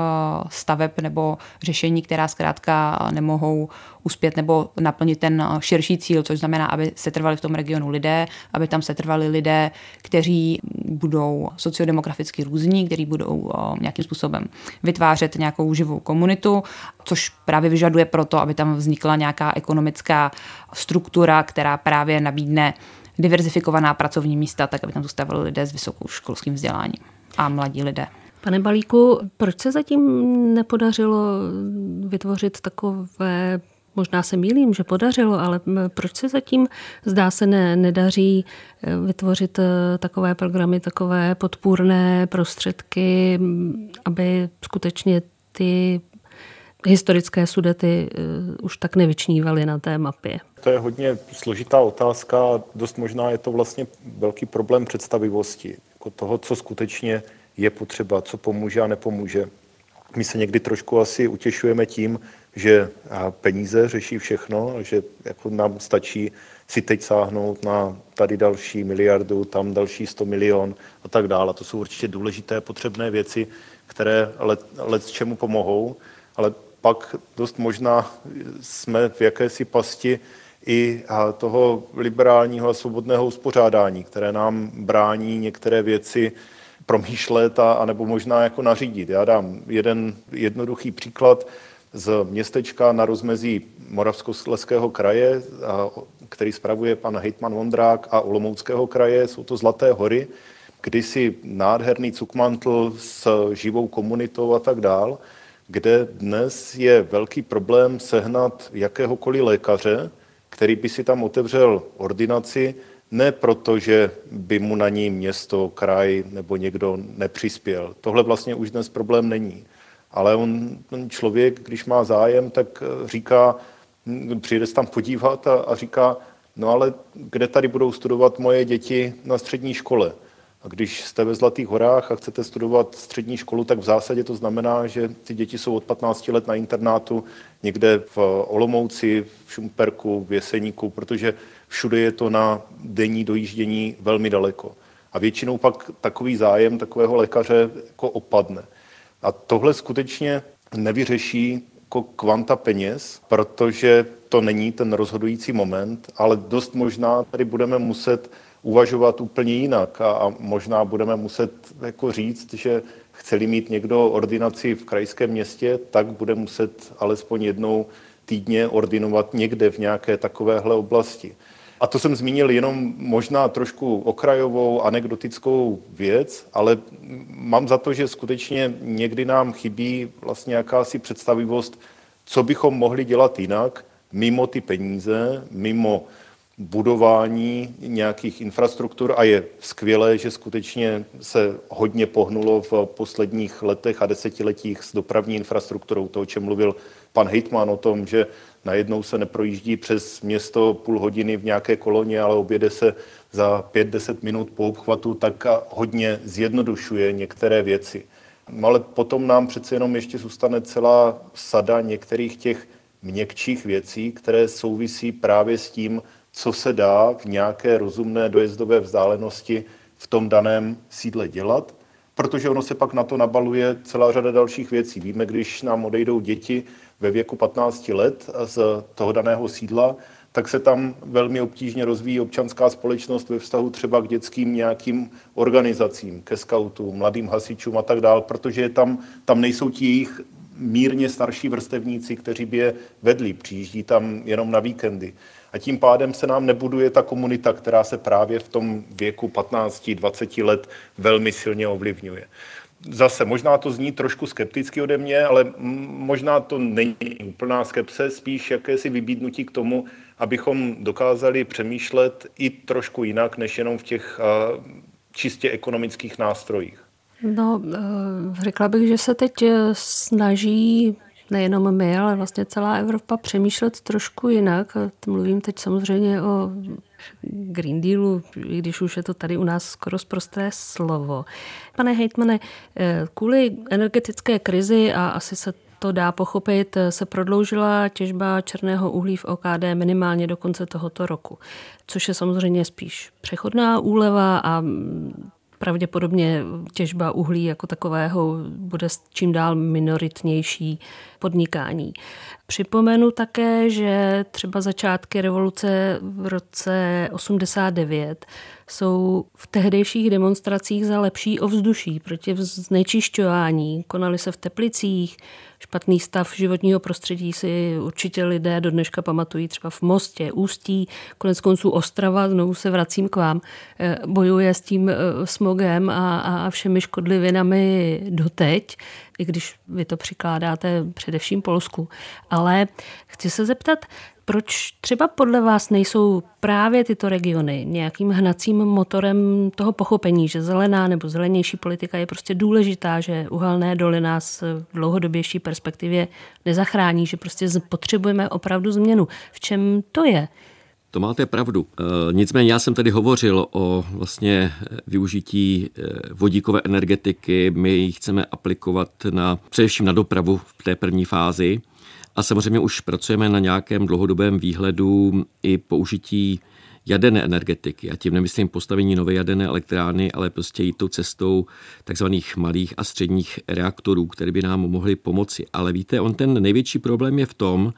staveb nebo řešení, která zkrátka nemohou uspět nebo naplnit ten širší cíl, což znamená, aby se trvali v tom regionu lidé, aby tam se trvali lidé, kteří budou sociodemograficky různí, kteří budou nějakým způsobem vytvářet nějakou živou komunitu, což právě vyžaduje proto, aby tam vznikla nějaká ekonomická struktura, která právě nabídne diverzifikovaná pracovní místa, tak aby tam zůstávali lidé s vysokou školským vzděláním a mladí lidé. Pane Balíku, proč se zatím nepodařilo vytvořit takové Možná se mýlím, že podařilo, ale proč se zatím zdá se ne, nedaří eh, vytvořit eh, takové programy, takové podpůrné prostředky, aby skutečně ty historické sudety už tak nevyčnívaly na té mapě? To je hodně složitá otázka. Dost možná je to vlastně velký problém představivosti. Jako toho, co skutečně je potřeba, co pomůže a nepomůže. My se někdy trošku asi utěšujeme tím, že peníze řeší všechno, že jako nám stačí si teď sáhnout na tady další miliardu, tam další 100 milion a tak dále. To jsou určitě důležité, potřebné věci, které let, let čemu pomohou, ale pak dost možná jsme v jakési pasti i toho liberálního a svobodného uspořádání, které nám brání některé věci promýšlet a, nebo možná jako nařídit. Já dám jeden jednoduchý příklad z městečka na rozmezí Moravskosleského kraje, který spravuje pan hejtman Vondrák a Olomouckého kraje. Jsou to Zlaté hory, kdysi nádherný cukmantl s živou komunitou a tak dál, kde dnes je velký problém sehnat jakéhokoliv lékaře, který by si tam otevřel ordinaci, ne proto, že by mu na ní město, kraj nebo někdo nepřispěl. Tohle vlastně už dnes problém není. Ale on, ten člověk, když má zájem, tak eh, říká, hm, přijde se tam podívat a, a říká, no ale kde tady budou studovat moje děti na střední škole? A když jste ve Zlatých horách a chcete studovat střední školu, tak v zásadě to znamená, že ty děti jsou od 15 let na internátu někde v Olomouci, v Šumperku, v Jeseníku, protože všude je to na denní dojíždění velmi daleko. A většinou pak takový zájem takového lékaře jako opadne. A tohle skutečně nevyřeší jako kvanta peněz, protože to není ten rozhodující moment, ale dost možná tady budeme muset uvažovat úplně jinak a, a možná budeme muset jako říct, že chceli mít někdo ordinaci v krajském městě, tak bude muset alespoň jednou týdně ordinovat někde v nějaké takovéhle oblasti. A to jsem zmínil jenom možná trošku okrajovou, anekdotickou věc, ale mám za to, že skutečně někdy nám chybí vlastně jakási představivost, co bychom mohli dělat jinak, mimo ty peníze, mimo budování nějakých infrastruktur a je skvělé, že skutečně se hodně pohnulo v posledních letech a desetiletích s dopravní infrastrukturou, to, o čem mluvil pan Hejtman o tom, že najednou se neprojíždí přes město půl hodiny v nějaké koloně, ale objede se za 5-10 minut po obchvatu, tak hodně zjednodušuje některé věci. Ale potom nám přece jenom ještě zůstane celá sada některých těch měkčích věcí, které souvisí právě s tím, co se dá v nějaké rozumné dojezdové vzdálenosti v tom daném sídle dělat, protože ono se pak na to nabaluje celá řada dalších věcí. Víme, když nám odejdou děti ve věku 15 let z toho daného sídla, tak se tam velmi obtížně rozvíjí občanská společnost ve vztahu třeba k dětským nějakým organizacím, ke skautům, mladým hasičům a tak dále, protože tam, tam nejsou ti jejich mírně starší vrstevníci, kteří by je vedli, přijíždí tam jenom na víkendy. A tím pádem se nám nebuduje ta komunita, která se právě v tom věku 15-20 let velmi silně ovlivňuje. Zase, možná to zní trošku skepticky ode mě, ale možná to není úplná skepse, spíš jakési vybídnutí k tomu, abychom dokázali přemýšlet i trošku jinak, než jenom v těch čistě ekonomických nástrojích. No, eh, řekla bych, že se teď eh, snaží nejenom my, ale vlastně celá Evropa přemýšlet trošku jinak. Mluvím teď samozřejmě o Green Dealu, i když už je to tady u nás skoro zprosté slovo. Pane hejtmane, eh, kvůli energetické krizi a asi se to dá pochopit, se prodloužila těžba černého uhlí v OKD minimálně do konce tohoto roku, což je samozřejmě spíš přechodná úleva a pravděpodobně těžba uhlí jako takového bude čím dál minoritnější podnikání. Připomenu také, že třeba začátky revoluce v roce 89 jsou v tehdejších demonstracích za lepší ovzduší proti znečišťování. Konaly se v Teplicích, špatný stav životního prostředí si určitě lidé do dneška pamatují třeba v Mostě, Ústí, konec konců Ostrava, znovu se vracím k vám, eh, bojuje s tím eh, smogem a, a všemi škodlivinami doteď. I když vy to přikládáte především Polsku. Ale chci se zeptat, proč třeba podle vás nejsou právě tyto regiony nějakým hnacím motorem toho pochopení, že zelená nebo zelenější politika je prostě důležitá, že uhelné doly nás v dlouhodobější perspektivě nezachrání, že prostě potřebujeme opravdu změnu. V čem to je? To máte pravdu. E, nicméně já jsem tady hovořil o vlastně využití e, vodíkové energetiky. My ji chceme aplikovat na, především na dopravu v té první fázi. A samozřejmě už pracujeme na nějakém dlouhodobém výhledu i použití jaderné energetiky. A tím nemyslím postavení nové jaderné elektrárny, ale prostě jít tou cestou takzvaných malých a středních reaktorů, které by nám mohly pomoci. Ale víte, on ten největší problém je v tom,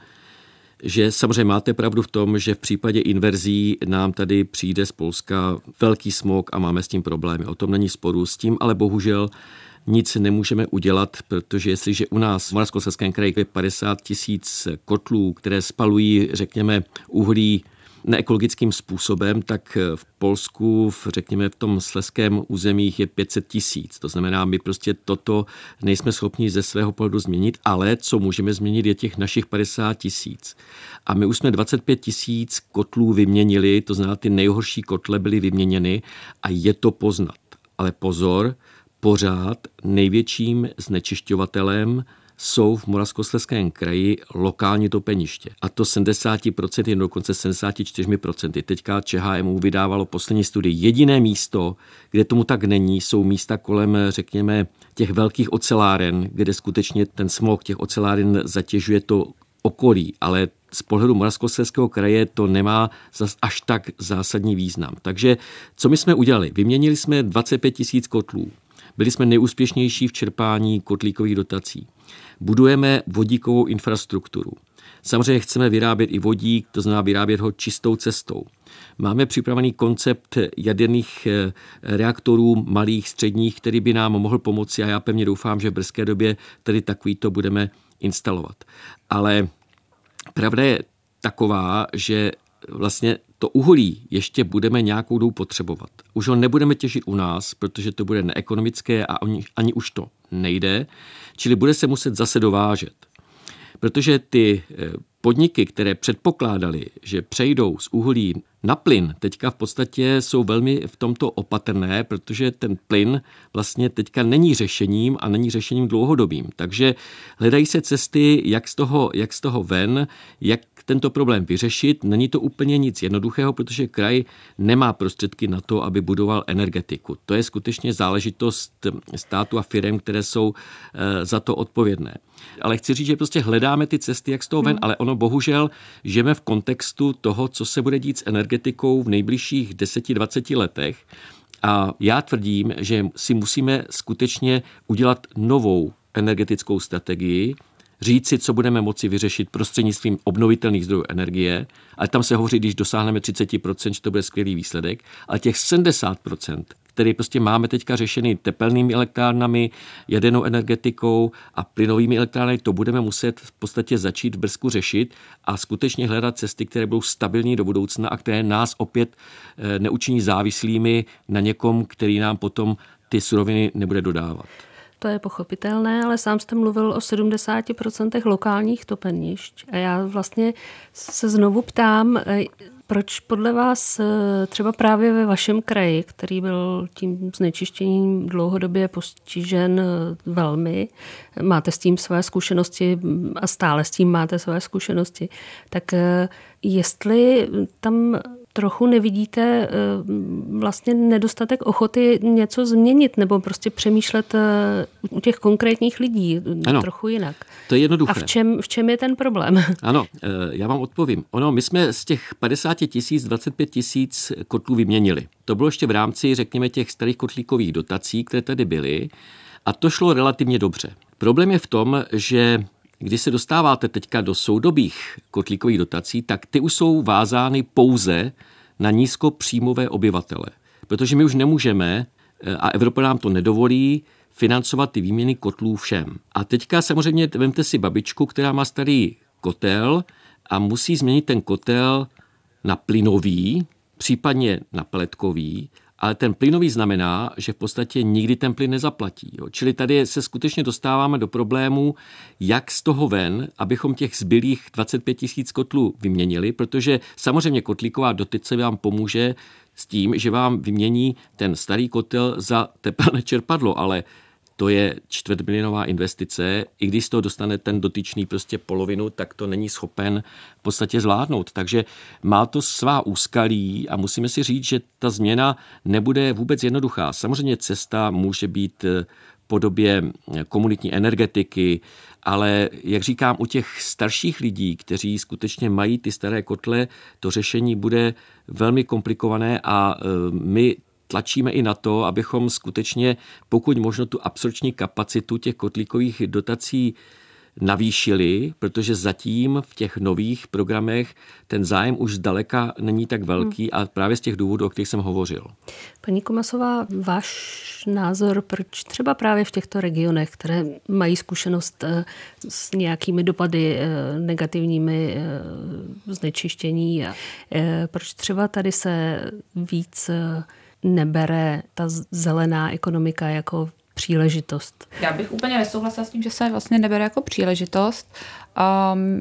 že samozřejmě máte pravdu v tom, že v případě inverzí nám tady přijde z Polska velký smog a máme s tím problémy. O tom není sporu s tím, ale bohužel nic nemůžeme udělat, protože jestliže u nás v Moravskoslezském kraji je 50 tisíc kotlů, které spalují, řekněme, uhlí neekologickým způsobem, tak v Polsku, v, řekněme v tom sleském území je 500 tisíc. To znamená, my prostě toto nejsme schopni ze svého pohledu změnit, ale co můžeme změnit je těch našich 50 tisíc. A my už jsme 25 tisíc kotlů vyměnili, to znamená, ty nejhorší kotle byly vyměněny a je to poznat. Ale pozor, pořád největším znečišťovatelem jsou v Moravskoslezském kraji lokální topeniště. A to 70%, jen dokonce 74%. Teďka ČHMU vydávalo poslední studii. Jediné místo, kde tomu tak není, jsou místa kolem, řekněme, těch velkých oceláren, kde skutečně ten smog těch oceláren zatěžuje to okolí, ale z pohledu Moravskoslezského kraje to nemá zas až tak zásadní význam. Takže co my jsme udělali? Vyměnili jsme 25 tisíc kotlů. Byli jsme nejúspěšnější v čerpání kotlíkových dotací. Budujeme vodíkovou infrastrukturu. Samozřejmě chceme vyrábět i vodík, to znamená vyrábět ho čistou cestou. Máme připravený koncept jaderných eh, reaktorů malých, středních, který by nám mohl pomoci a já pevně doufám, že v brzké době tady takovýto budeme instalovat. Ale pravda je taková, že vlastně to uhlí ještě budeme nějakou dobu potřebovat. Už ho nebudeme těžit u nás, protože to bude neekonomické a ani, ani už to nejde, čili bude se muset zase dovážet. Protože ty eh, podniky, které předpokládali, že přejdou z uhlí na plyn, teďka v podstatě jsou velmi v tomto opatrné, protože ten plyn vlastně teďka není řešením a není řešením dlouhodobým. Takže hledají se cesty, jak z toho, jak z toho ven, jak tento problém vyřešit. Není to úplně nic jednoduchého, protože kraj nemá prostředky na to, aby budoval energetiku. To je skutečně záležitost státu a firm, které jsou eh, za to odpovědné. Ale chci říct, že prostě hledáme ty cesty, jak z toho ven, hmm. ale ono bohužel žijeme v kontextu toho, co se bude dít s energetikou v nejbližších 10-20 letech. A já tvrdím, že si musíme skutečně udělat novou energetickou strategii, říci, co budeme moci vyřešit prostřednictvím obnovitelných zdrojů energie, ale tam se hovoří, když dosáhneme 30%, že to bude skvělý výsledek, ale těch 70%, který prostě máme teďka řešený tepelnými elektrárnami, jadernou energetikou a plynovými elektrárnami, to budeme muset v podstatě začít v Brzku řešit a skutečně hledat cesty, které budou stabilní do budoucna a které nás opět eh, neučiní závislými na někom, který nám potom ty suroviny nebude dodávat. To je pochopitelné, ale sám jste mluvil o 70% lokálních topenišť. A já vlastně se znovu ptám, eh, proč podle vás eh, třeba právě ve vašem kraji, který byl tím znečištěním dlouhodobě postižen eh, velmi, máte s tím své zkušenosti a stále s tím máte své zkušenosti, tak jestli tam trochu nevidíte eh, vlastně nedostatek ochoty něco změnit nebo prostě přemýšlet eh, u těch konkrétních lidí ano, trochu jinak. To je jednoduché. A v čem, v čem je ten problém? Ano, eh, já vám odpovím. Ono, my jsme z těch 50 tisíc 25 tisíc kotlů vyměnili. To bylo ještě v rámci, řekněme, těch starých kotlíkových dotací, které tady byly. A to šlo relativně dobře. Problém je v tom, že když se dostáváte teďka do soudobých kotlíkových dotací, tak ty už jsou vázány pouze na nízkopříjmové obyvatele. Protože my už nemůžeme, eh, a Evropa nám to nedovolí, financovat ty výměny kotlů všem. A teďka samozřejmě vemte si babičku, která má starý kotel a musí změnit ten kotel na plynový, případně na peletkový ale ten plynový znamená, že v podstatě nikdy ten plyn nezaplatí. Jo. Čili tady se skutečně dostáváme do problému, jak z toho ven, abychom těch zbylých 25 tisíc kotlů vyměnili, protože samozřejmě kotlíková dotyce vám pomůže s tím, že vám vymění ten starý kotel za tepelné čerpadlo, ale to je čtvrtmilionová investice. I když z toho dostane ten dotyčný prostě polovinu, tak to není schopen v podstatě zvládnout. Takže má to svá úskalí a musíme si říct, že ta změna nebude vůbec jednoduchá. Samozřejmě cesta může být podobě komunitní energetiky, ale jak říkám, u těch starších lidí, kteří skutečně mají ty staré kotle, to řešení bude velmi komplikované a e, my tlačíme i na to, abychom skutečně pokud možno tu absorční kapacitu těch kotlíkových dotací navýšili, protože zatím v těch nových programech ten zájem už zdaleka není tak velký hmm. a právě z těch důvodů, o kterých jsem hovořil. Paní Komasová, váš názor, proč třeba právě v těchto regionech, které mají zkušenost eh, s nějakými dopady eh, negativními eh, znečištění, proč třeba tady se víc nebere ta zelená ekonomika jako příležitost. Já bych úplně nesouhlasila s tím, že se vlastně nebere jako příležitost.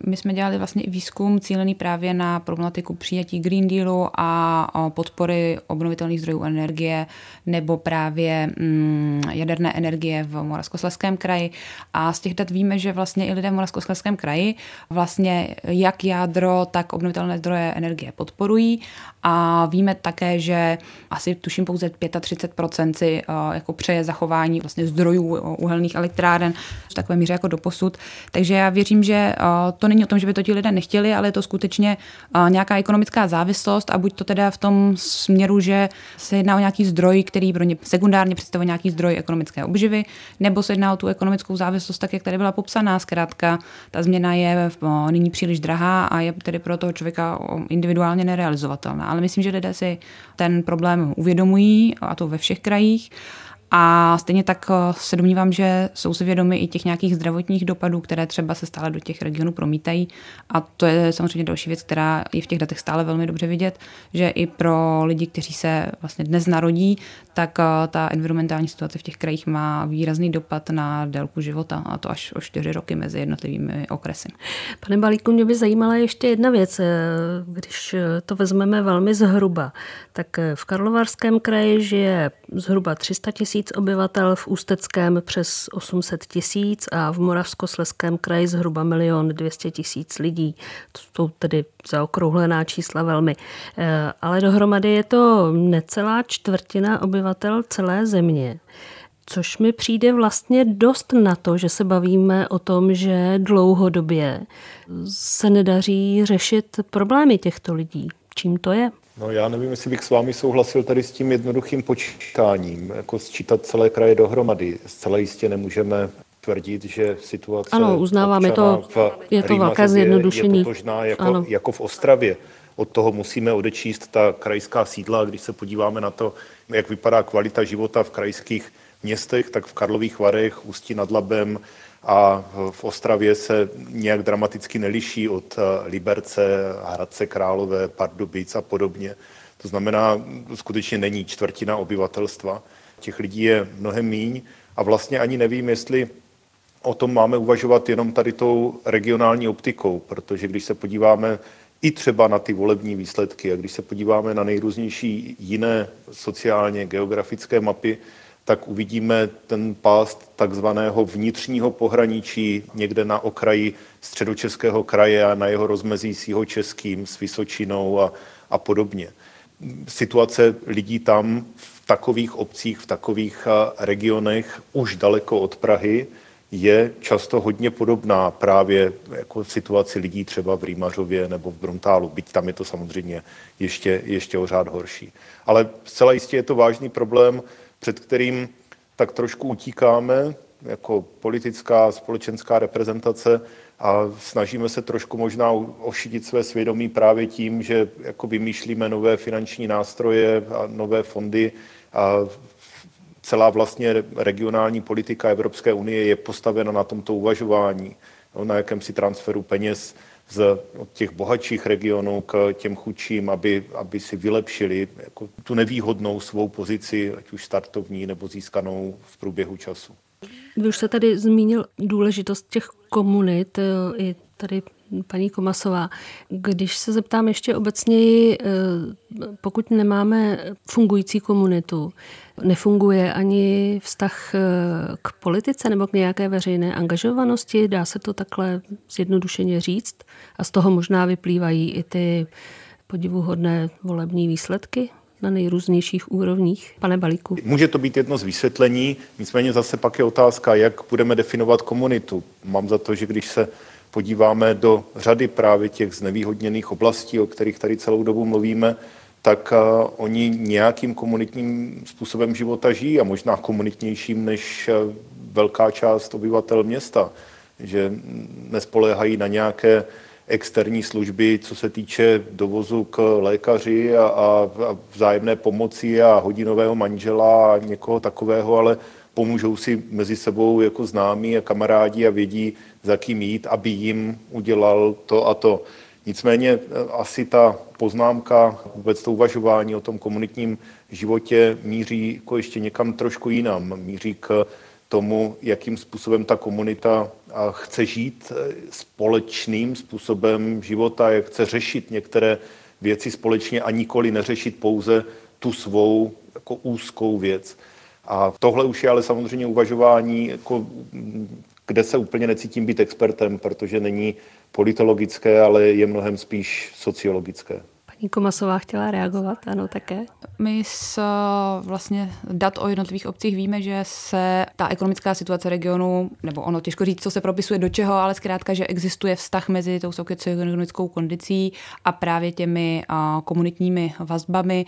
My jsme dělali vlastně i výzkum cílený právě na problematiku přijetí Green Dealu a podpory obnovitelných zdrojů energie nebo právě um, jaderné energie v Moravskoslezském kraji. A z těch dat víme, že vlastně i lidé v Moravskoslezském kraji vlastně jak jádro, tak obnovitelné zdroje energie podporují. A víme také, že asi tuším pouze 35% si jako přeje zachování vlastně zdrojů uhelných elektráren v takové míře jako doposud. Takže já věřím, že to není o tom, že by to ti lidé nechtěli, ale je to skutečně nějaká ekonomická závislost a buď to teda v tom směru, že se jedná o nějaký zdroj, který pro ně sekundárně představuje nějaký zdroj ekonomické obživy, nebo se jedná o tu ekonomickou závislost, tak jak tady byla popsaná. Zkrátka, ta změna je nyní příliš drahá a je tedy pro toho člověka individuálně nerealizovatelná. Ale myslím, že lidé si ten problém uvědomují, a to ve všech krajích. A stejně tak eh, se domnívám, že jsou si vědomi i těch nějakých zdravotních dopadů, které třeba se stále do těch regionů promítají. A to je samozřejmě další věc, která je v těch datech stále velmi dobře vidět, že i pro lidi, kteří se vlastně dnes narodí, tak eh, ta environmentální situace v těch krajích má výrazný dopad na délku života, a to až o čtyři roky mezi jednotlivými okresy. Pane Balíku, mě by zajímala ještě jedna věc. Eh, když to vezmeme velmi zhruba, tak v Karlovarském kraji žije zhruba 300 tisíc obyvatel, v Ústeckém přes 800 tisíc a v Moravskosleském kraji zhruba milion 200 tisíc lidí. To jsou tedy zaokrouhlená čísla velmi. Eh, ale dohromady je to necelá čtvrtina obyvatel celé země. Což mi přijde vlastně dost na to, že se bavíme o tom, že dlouhodobě se nedaří řešit problémy těchto lidí. Čím to je? No já nevím, jestli bych s vámi souhlasil tady s tím jednoduchým počítáním, jako sčítat celé kraje dohromady. Zcela jistě nemůžeme tvrdit, že situace ano, uznávám, je to, je to velké zjednodušení. Je totožná jako, ano. jako v Ostravě. Od toho musíme odečíst ta krajská sídla. Když se podíváme na to, jak vypadá kvalita života v krajských městech, tak v Karlových Varech, Ústí nad Labem, a v Ostravě se nějak dramaticky neliší od eh, Liberce, Hradce Králové, Pardubic a podobně. To znamená, skutečně není čtvrtina obyvatelstva. Těch lidí je mnohem míň a vlastně ani nevím, jestli o tom máme uvažovat jenom tady tou regionální optikou, protože když se podíváme i třeba na ty volební výsledky a když se podíváme na nejrůznější jiné sociálně geografické mapy, tak uvidíme ten pást takzvaného vnitřního pohraničí někde na okraji středočeského kraje a na jeho rozmezí s jeho českým, s Vysočinou a, a podobně. Situace lidí tam v takových obcích, v takových regionech už daleko od Prahy je často hodně podobná právě jako situaci lidí třeba v Rýmařově nebo v Bruntálu, byť tam je to samozřejmě ještě, ještě o řád horší. Ale zcela jistě je to vážný problém, před kterým tak trošku utíkáme jako politická, společenská reprezentace a snažíme se trošku možná ošidit své svědomí právě tím, že jako vymýšlíme nové finanční nástroje a nové fondy a celá vlastně regionální politika Evropské unie je postavena na tomto uvažování, no, na jakémsi transferu peněz z těch bohatších regionů k těm chudším, aby, aby si vylepšili jako tu nevýhodnou svou pozici, ať už startovní nebo získanou v průběhu času. Vy už se tady zmínil důležitost těch komunit, eh, i tady paní Komasová. Když se zeptám ještě obecněji, eh, pokud nemáme fungující komunitu, nefunguje ani vztah eh, k politice nebo k nějaké veřejné angažovanosti, dá se to takhle zjednodušeně říct a z toho možná vyplývají i ty podivuhodné volební výsledky na nejrůznějších úrovních. Pane Balíku. Může to být jedno z vysvětlení, nicméně zase pak je otázka, jak budeme definovat komunitu. Mám za to, že když se podíváme do řady právě těch znevýhodněných oblastí, o kterých tady celou dobu mluvíme, tak uh, oni nějakým komunitním způsobem života žijí a možná komunitnějším než uh, velká část obyvatel města, že nespoléhají na nějaké externí služby, co se týče dovozu k lékaři a, a, a vzájemné pomoci a hodinového manžela a někoho takového, ale pomůžou si mezi sebou jako známí a kamarádi a vědí, za kým jít, aby jim udělal to a to. Nicméně eh, asi ta poznámka, vůbec to uvažování o tom komunitním životě míří jako ještě někam trošku jinam. Míří k tomu, jakým způsobem ta komunita chce žít eh, společným způsobem života, jak chce řešit některé věci společně a nikoli neřešit pouze tu svou jako úzkou věc. A tohle už je ale samozřejmě uvažování, jako, kde se úplně necítím být expertem, protože není politologické, ale je mnohem spíš sociologické. Paní Komasová chtěla reagovat, ano, také. My z vlastně dat o jednotlivých obcích víme, že se ta ekonomická situace regionu, nebo ono těžko říct, co se propisuje do čeho, ale zkrátka, že existuje vztah mezi tou socioekonomickou kondicí a právě těmi komunitními vazbami,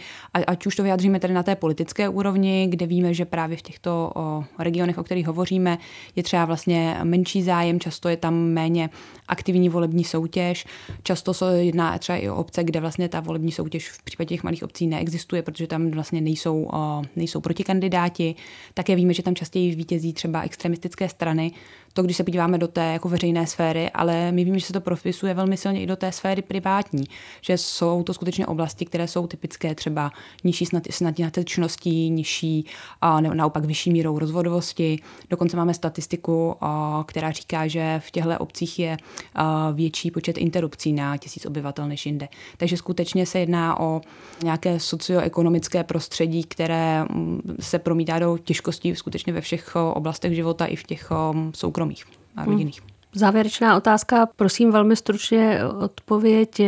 ať už to vyjádříme tedy na té politické úrovni, kde víme, že právě v těchto regionech, o kterých hovoříme, je třeba vlastně menší zájem, často je tam méně aktivní volební soutěž, často se jedná třeba i o obce, kde vlastně ta volební soutěž v případě těch malých obcí neexistuje, protože tam vlastně nejsou, nejsou protikandidáti. Také víme, že tam častěji vítězí třeba extremistické strany, to, když se podíváme do té jako veřejné sféry, ale my víme, že se to propisuje velmi silně i do té sféry privátní, že jsou to skutečně oblasti, které jsou typické třeba nižší snadnětečností, nižší a naopak vyšší mírou rozvodovosti. Dokonce máme statistiku, která říká, že v těchto obcích je větší počet interrupcí na tisíc obyvatel než jinde. Takže skutečně se jedná o nějaké socioekonomické prostředí, které mm, se promítá do těžkostí skutečně ve všech oblastech života i v těch soukromých soukromých a rodinných. Hmm. Závěrečná otázka, prosím velmi stručně odpověď.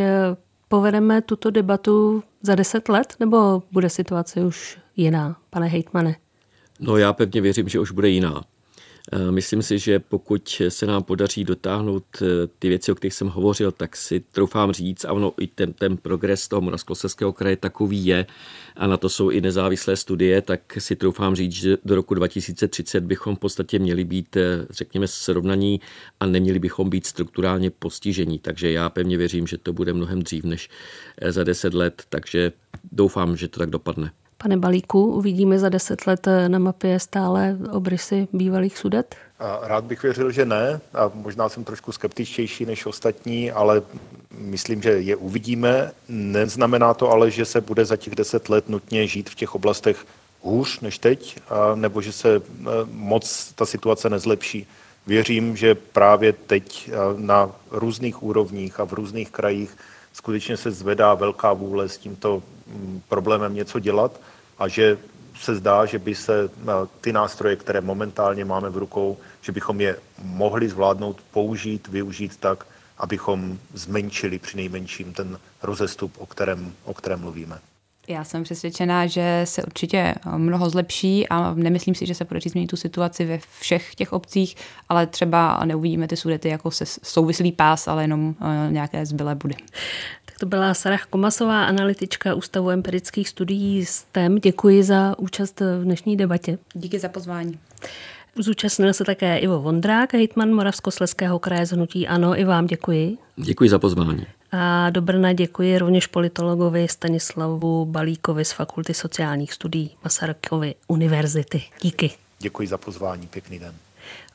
Povedeme tuto debatu za deset let, nebo bude situace už jiná, pane hejtmane? No já pevně věřím, že už bude jiná. Eh, myslím si, že pokud se nám podaří dotáhnout eh, ty věci, o kterých jsem hovořil, tak si troufám říct, a ono i ten, ten progres toho Moravskoslezského kraje takový je, a na to jsou i nezávislé studie, tak si troufám říct, že do roku 2030 bychom v podstatě měli být, eh, řekněme, srovnaní a neměli bychom být strukturálně postižení. Takže já pevně věřím, že to bude mnohem dřív než za deset let, takže doufám, že to tak dopadne. Pane Balíku, uvidíme za deset let na mapě stále obrysy bývalých sudet? Rád bych věřil, že ne. A možná jsem trošku skeptičtější než ostatní, ale myslím, že je uvidíme. Neznamená to ale, že se bude za těch deset let nutně žít v těch oblastech hůř než teď, a nebo že se e, moc ta situace nezlepší. Věřím, že právě teď na různých úrovních a v různých krajích skutečně se zvedá velká vůle s tímto problémem něco dělat a že se zdá, že by se eh, ty nástroje, které momentálně máme v rukou, že bychom je mohli zvládnout, použít, využít tak, abychom zmenšili při nejmenším ten rozestup, o kterém, o kterém mluvíme. Já jsem přesvědčená, že se určitě eh, mnoho zlepší a nemyslím si, že se podaří změnit tu situaci ve všech těch obcích, ale třeba neuvidíme ty sudety jako se souvislý pás, ale jenom eh, nějaké zbylé budy. Tak to byla Sarah Komasová, analytička Ústavu empirických studií STEM. Děkuji za účast v dnešní debatě. Díky za pozvání. Zúčastnil se také Ivo Vondrák, hejtman Moravskosleského kraje zhnutí Ano. I vám děkuji. Děkuji za pozvání. A do Brna děkuji rovněž politologovi Stanislavu Balíkovi z Fakulty sociálních studií Masarykovy univerzity. Díky. Děkuji za pozvání, pěkný den.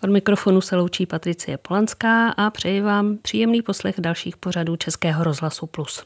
Od mikrofonu se loučí Patricie Polanská a přeji vám příjemný poslech dalších pořadů Českého rozhlasu Plus.